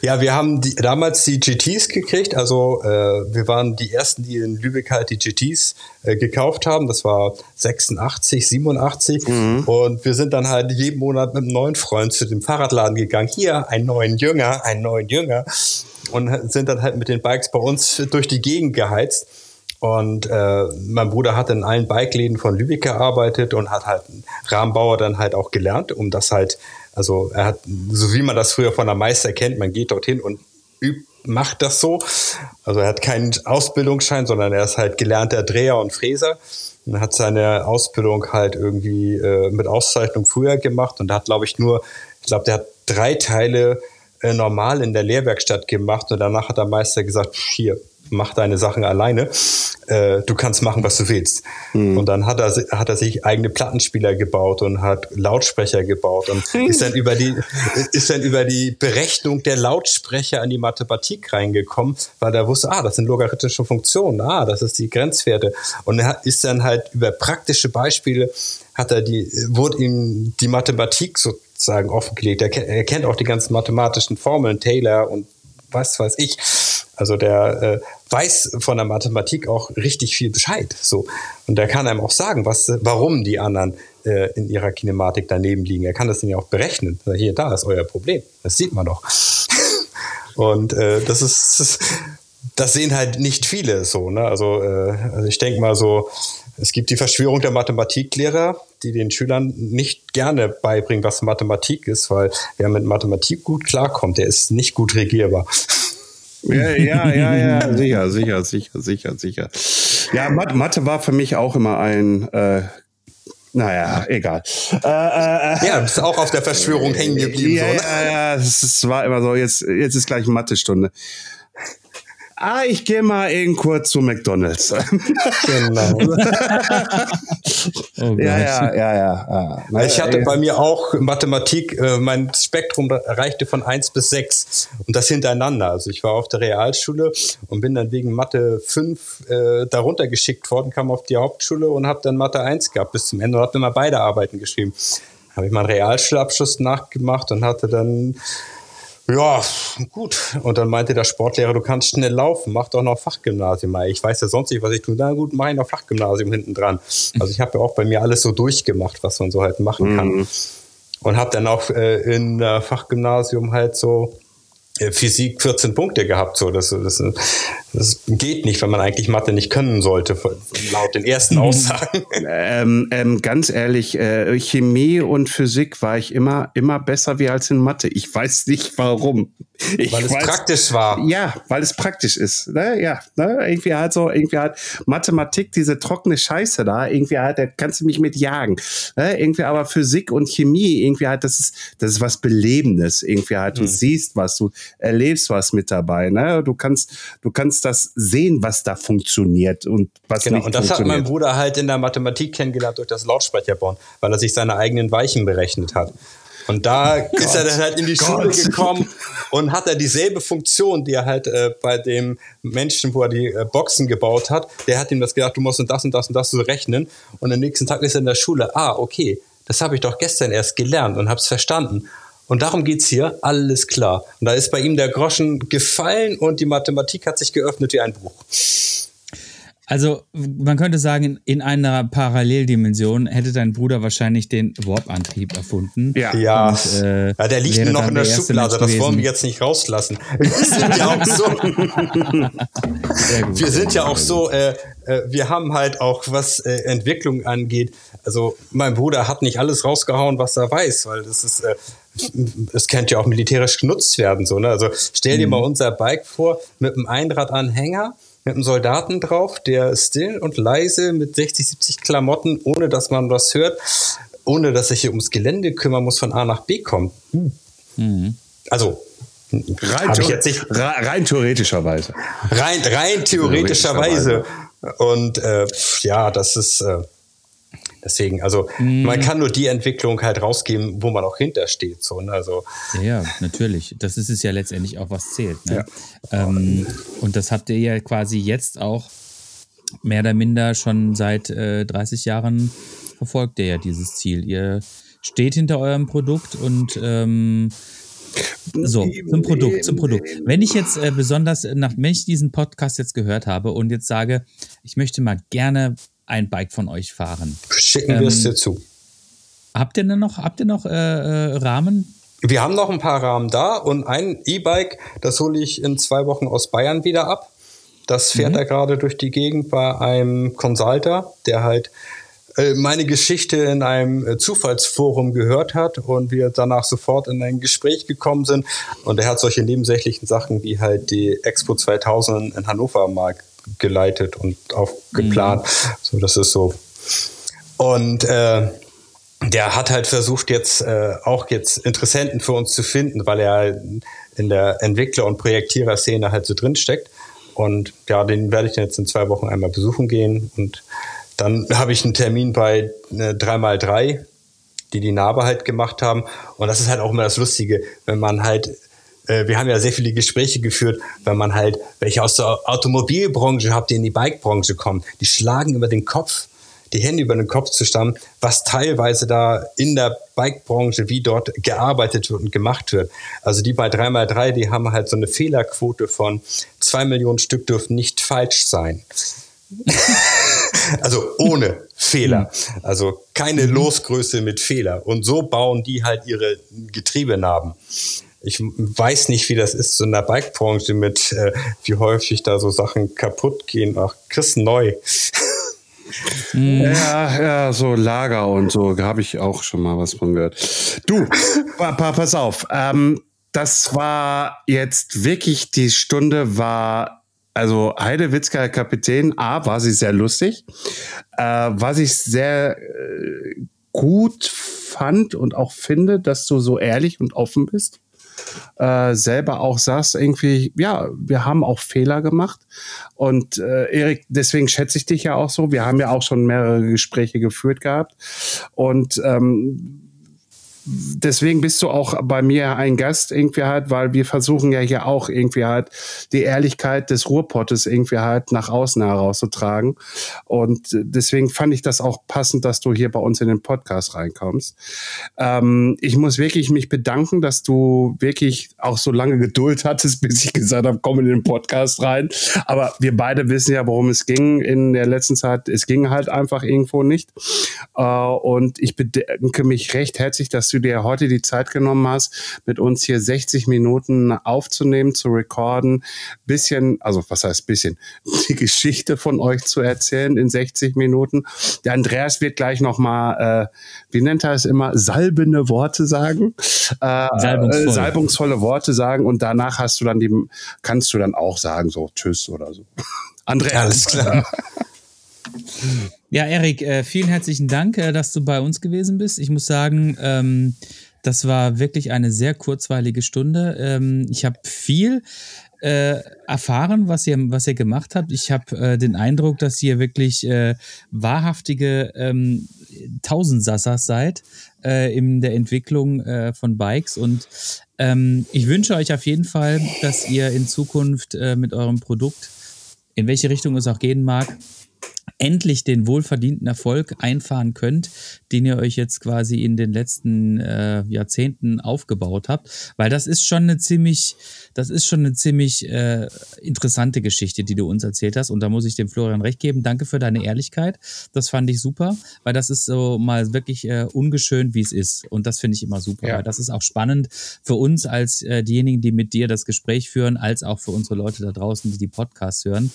Ja, wir haben die, damals die GTs gekriegt. Also äh, wir waren die ersten, die in Lübeck halt die GTs äh, gekauft haben. Das war 86, 87. Mhm. Und wir sind dann halt jeden Monat mit einem neuen Freund zu dem Fahrradladen gegangen. Hier, einen neuen Jünger, einen neuen Jünger. Und sind dann halt mit den Bikes bei uns durch die Gegend geheizt. Und äh, mein Bruder hat in allen Bikeläden von Lübeck gearbeitet und hat halt Rahmenbauer dann halt auch gelernt, um das halt also er hat, so wie man das früher von der Meister kennt, man geht dorthin und übt, macht das so. Also er hat keinen Ausbildungsschein, sondern er ist halt gelernter Dreher und Fräser und hat seine Ausbildung halt irgendwie äh, mit Auszeichnung früher gemacht und hat, glaube ich, nur, ich glaube, der hat drei Teile äh, normal in der Lehrwerkstatt gemacht und danach hat der Meister gesagt, hier, mach deine Sachen alleine. Äh, du kannst machen, was du willst. Mhm. Und dann hat er, hat er sich eigene Plattenspieler gebaut und hat Lautsprecher gebaut und ist dann über die, ist dann über die Berechnung der Lautsprecher an die Mathematik reingekommen, weil er wusste, ah, das sind logarithmische Funktionen, ah, das ist die Grenzwerte. Und er ist dann halt über praktische Beispiele hat er die, wurde ihm die Mathematik sozusagen offengelegt. Er, er kennt auch die ganzen mathematischen Formeln, Taylor und was weiß ich. Also der äh, weiß von der Mathematik auch richtig viel Bescheid. So. Und der kann einem auch sagen, was, warum die anderen äh, in ihrer Kinematik daneben liegen. Er kann das dann ja auch berechnen. Hier, da ist euer Problem. Das sieht man doch. Und äh, das ist, das, sehen halt nicht viele so. Ne? Also, äh, also ich denke mal so, es gibt die Verschwörung der Mathematiklehrer, die den Schülern nicht gerne beibringen, was Mathematik ist, weil wer mit Mathematik gut klarkommt, der ist nicht gut regierbar. Ja, ja, ja, ja, sicher, sicher, sicher, sicher, sicher. Ja, Mathe war für mich auch immer ein äh, naja, egal. Äh, äh, ja, bist auch auf der Verschwörung hängen geblieben. Ja, so, ne? ja, ja, es war immer so, jetzt, jetzt ist gleich Mathestunde ah, ich gehe mal eben kurz zu McDonalds. genau. oh ja, ja, ja, ja, ja. Ich hatte bei mir auch Mathematik, äh, mein Spektrum reichte von 1 bis 6 und das hintereinander. Also ich war auf der Realschule und bin dann wegen Mathe 5 äh, darunter geschickt worden, kam auf die Hauptschule und habe dann Mathe 1 gehabt bis zum Ende und habe immer beide Arbeiten geschrieben. Habe ich meinen Realschulabschluss nachgemacht und hatte dann ja, gut. Und dann meinte der Sportlehrer, du kannst schnell laufen, mach doch noch Fachgymnasium. Ich weiß ja sonst nicht, was ich tue. Na gut, mach ich noch Fachgymnasium hinten dran. Also ich habe ja auch bei mir alles so durchgemacht, was man so halt machen kann. Mhm. Und habe dann auch äh, in äh, Fachgymnasium halt so äh, Physik 14 Punkte gehabt. So, das, das, das geht nicht, wenn man eigentlich Mathe nicht können sollte, laut den ersten mhm. Aussagen. Ähm, ähm, ganz ehrlich, äh, Chemie und Physik war ich immer, immer besser wie als in Mathe. Ich weiß nicht warum. Ich weil es weiß, praktisch war. Ja, weil es praktisch ist. Ne? Ja, ne? irgendwie halt so, irgendwie halt Mathematik, diese trockene Scheiße da, irgendwie halt, da kannst du mich mit jagen. Ne? Irgendwie aber Physik und Chemie, irgendwie halt, das ist, das ist was Belebendes. Irgendwie halt, du hm. siehst was, du erlebst was mit dabei. Ne? Du kannst, du kannst das sehen, was da funktioniert und was genau. nicht Und das hat mein Bruder halt in der Mathematik kennengelernt durch das Lautsprecherbauen, weil er sich seine eigenen Weichen berechnet hat. Und da ist er dann halt in die Schule gekommen und hat er dieselbe Funktion, die er halt äh, bei dem Menschen, wo er die äh, Boxen gebaut hat, der hat ihm das gedacht, du musst und das und das und das so rechnen. Und am nächsten Tag ist er in der Schule, ah, okay, das habe ich doch gestern erst gelernt und habe es verstanden. Und darum geht's hier, alles klar. Und da ist bei ihm der Groschen gefallen und die Mathematik hat sich geöffnet wie ein Buch. Also, man könnte sagen, in einer Paralleldimension hätte dein Bruder wahrscheinlich den Warp-Antrieb erfunden. Ja. Ja, Und, äh, ja der liegt noch in der, der Schublade, das wollen wir jetzt nicht rauslassen. Wir sind ja auch so, wir sind ja auch so, äh, äh, wir haben halt auch, was äh, Entwicklung angeht, also mein Bruder hat nicht alles rausgehauen, was er weiß, weil das ist, äh, es könnte ja auch militärisch genutzt werden. So, ne? Also stell dir mal unser Bike vor mit einem Einradanhänger, mit einem Soldaten drauf, der still und leise mit 60, 70 Klamotten, ohne dass man was hört, ohne dass sich hier ums Gelände kümmern muss, von A nach B kommt. Also, Rein, ich jetzt nicht- re- rein theoretischerweise. rein, rein theoretischerweise. Und äh, ja, das ist äh, deswegen, also man kann nur die Entwicklung halt rausgeben, wo man auch hintersteht. So, ne? Also Ja, natürlich. Das ist es ja letztendlich auch, was zählt. Ne? Ähm, und das habt ihr ja quasi jetzt auch mehr oder minder schon seit äh, 30 Jahren verfolgt ihr ja dieses Ziel. Ihr steht hinter eurem Produkt und ähm, so, zum Produkt, zum Produkt. Wenn ich jetzt äh, besonders, nach, wenn ich diesen Podcast jetzt gehört habe und jetzt sage, ich möchte mal gerne ein Bike von euch fahren. schicken wir es dir zu. Habt ihr denn noch, habt ihr noch äh, äh, Rahmen? Wir haben noch ein paar Rahmen da und ein E-Bike, das hole ich in zwei Wochen aus Bayern wieder ab. Das fährt er gerade durch die Gegend bei einem Consulter, der halt äh, meine Geschichte in einem äh, Zufallsforum gehört hat und wir danach sofort in ein Gespräch gekommen sind. Und er hat solche nebensächlichen Sachen wie halt die Expo 2000 in Hannover mal geleitet und auch geplant. So, das ist so. Und äh, der hat halt versucht, jetzt äh, auch jetzt Interessenten für uns zu finden, weil er in der Entwickler- und Projektierer-Szene halt so drin steckt. Und ja, den werde ich dann jetzt in zwei Wochen einmal besuchen gehen. Und dann habe ich einen Termin bei äh, 3x3, die die Narbe halt gemacht haben. Und das ist halt auch immer das Lustige, wenn man halt äh, wir haben ja sehr viele Gespräche geführt, wenn man halt welche aus der Automobilbranche habt, die in die Bikebranche kommen, die schlagen über den Kopf, die Hände über den Kopf zu stammen, was teilweise da in der Bikebranche, wie dort gearbeitet wird und gemacht wird. Also die bei 3x3, die haben halt so eine Fehlerquote von zwei Millionen Stück dürfen nicht falsch sein. also ohne Fehler. Also keine Losgröße mit Fehler. Und so bauen die halt ihre Getriebenarben. Ich weiß nicht, wie das ist so in der Bikebranche mit, äh, wie häufig da so Sachen kaputt gehen. Ach, Chris neu. Ja, ja, so Lager und so habe ich auch schon mal was von gehört. Du, pa, pa, pass auf. Ähm, das war jetzt wirklich, die Stunde war, also Heidewitzka, Herr Kapitän, A, war sie sehr lustig. Äh, was ich sehr äh, gut fand und auch finde, dass du so ehrlich und offen bist. Äh, selber auch sagst, irgendwie, ja, wir haben auch Fehler gemacht. Und äh, Erik, deswegen schätze ich dich ja auch so. Wir haben ja auch schon mehrere Gespräche geführt gehabt. Und ähm, deswegen bist du auch bei mir ein Gast irgendwie halt, weil wir versuchen ja hier auch irgendwie halt die Ehrlichkeit des Ruhrpottes irgendwie halt nach außen herauszutragen. Und deswegen fand ich das auch passend, dass du hier bei uns in den Podcast reinkommst. Ähm, ich muss wirklich mich bedanken, dass du wirklich auch so lange Geduld hattest, bis ich gesagt habe, komm in den Podcast rein. Aber wir beide wissen ja, worum es ging in der letzten Zeit. Es ging halt einfach irgendwo nicht. Äh, und ich bedanke mich recht herzlich, dass du dir heute die Zeit genommen hast, mit uns hier 60 Minuten aufzunehmen, zu recorden, bisschen, also was heißt bisschen, die Geschichte von euch zu erzählen in 60 Minuten. Der Andreas wird gleich nochmal, äh, wie nennt er es immer, salbende Worte sagen. Äh, Salbungsvoll. Äh, salbungsvolle Worte sagen und danach hast du dann die, kannst du dann auch sagen, so Tschüss oder so. Andreas. Alles klar. Ja, Erik, äh, vielen herzlichen Dank, äh, dass du bei uns gewesen bist. Ich muss sagen, ähm, das war wirklich eine sehr kurzweilige Stunde. Ähm, ich habe viel äh, erfahren, was ihr, was ihr gemacht habt. Ich habe den Eindruck, dass ihr wirklich wahrhaftige ähm, Tausendsassers seid in der Entwicklung von Bikes. Und ich wünsche euch auf jeden Fall, dass ihr in Zukunft mit eurem Produkt, in welche Richtung es auch gehen mag, endlich den wohlverdienten Erfolg einfahren könnt, den ihr euch jetzt quasi in den letzten äh, Jahrzehnten aufgebaut habt, weil das ist schon eine ziemlich, das ist schon eine ziemlich äh, interessante Geschichte, die du uns erzählt hast und da muss ich dem Florian recht geben. Danke für deine Ehrlichkeit, das fand ich super, weil das ist so mal wirklich äh, ungeschönt, wie es ist und das finde ich immer super, ja. weil das ist auch spannend für uns als äh, diejenigen, die mit dir das Gespräch führen, als auch für unsere Leute da draußen, die die Podcasts hören.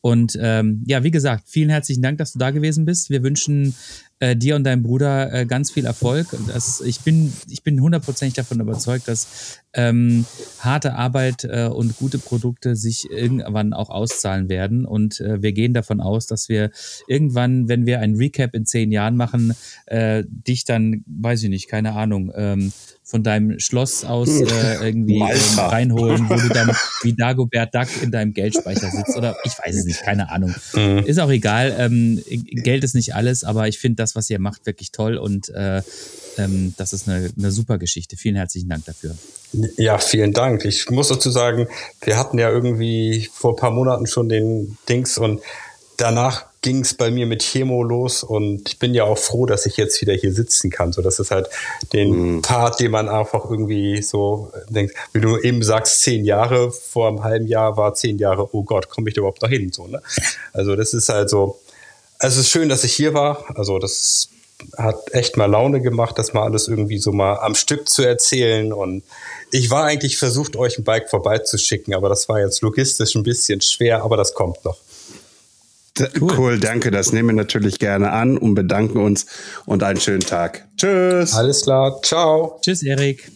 Und ähm, ja, wie gesagt, vielen herzlichen Dank, dass du da gewesen bist. Wir wünschen äh, dir und deinem Bruder äh, ganz viel Erfolg. Das, ich bin, ich bin hundertprozentig davon überzeugt, dass ähm, harte Arbeit äh, und gute Produkte sich irgendwann auch auszahlen werden. Und äh, wir gehen davon aus, dass wir irgendwann, wenn wir ein Recap in zehn Jahren machen, äh, dich dann, weiß ich nicht, keine Ahnung, ähm, von deinem Schloss aus äh, irgendwie ähm, reinholen, wo du dann wie Dagobert Duck in deinem Geldspeicher sitzt. Oder ich weiß es nicht, keine Ahnung. Mhm. Ist auch egal. Ähm, Geld ist nicht alles, aber ich finde das, was ihr macht, wirklich toll und äh, ähm, das ist eine, eine super Geschichte. Vielen herzlichen Dank dafür. Ja, vielen Dank. Ich muss dazu sagen, wir hatten ja irgendwie vor ein paar Monaten schon den Dings und danach ging es bei mir mit Chemo los und ich bin ja auch froh, dass ich jetzt wieder hier sitzen kann. So, das ist halt den mhm. Part, den man einfach irgendwie so denkt, wie du eben sagst, zehn Jahre vor einem halben Jahr war zehn Jahre, oh Gott, komme ich da überhaupt noch hin? So, ne? Also das ist halt so, es ist schön, dass ich hier war. Also das hat echt mal Laune gemacht, das mal alles irgendwie so mal am Stück zu erzählen. Und ich war eigentlich versucht, euch ein Bike vorbeizuschicken, aber das war jetzt logistisch ein bisschen schwer, aber das kommt noch. Cool. cool. danke. Das nehmen wir natürlich gerne an und bedanken uns und einen schönen Tag. Tschüss. Alles klar. Ciao. Tschüss, Erik.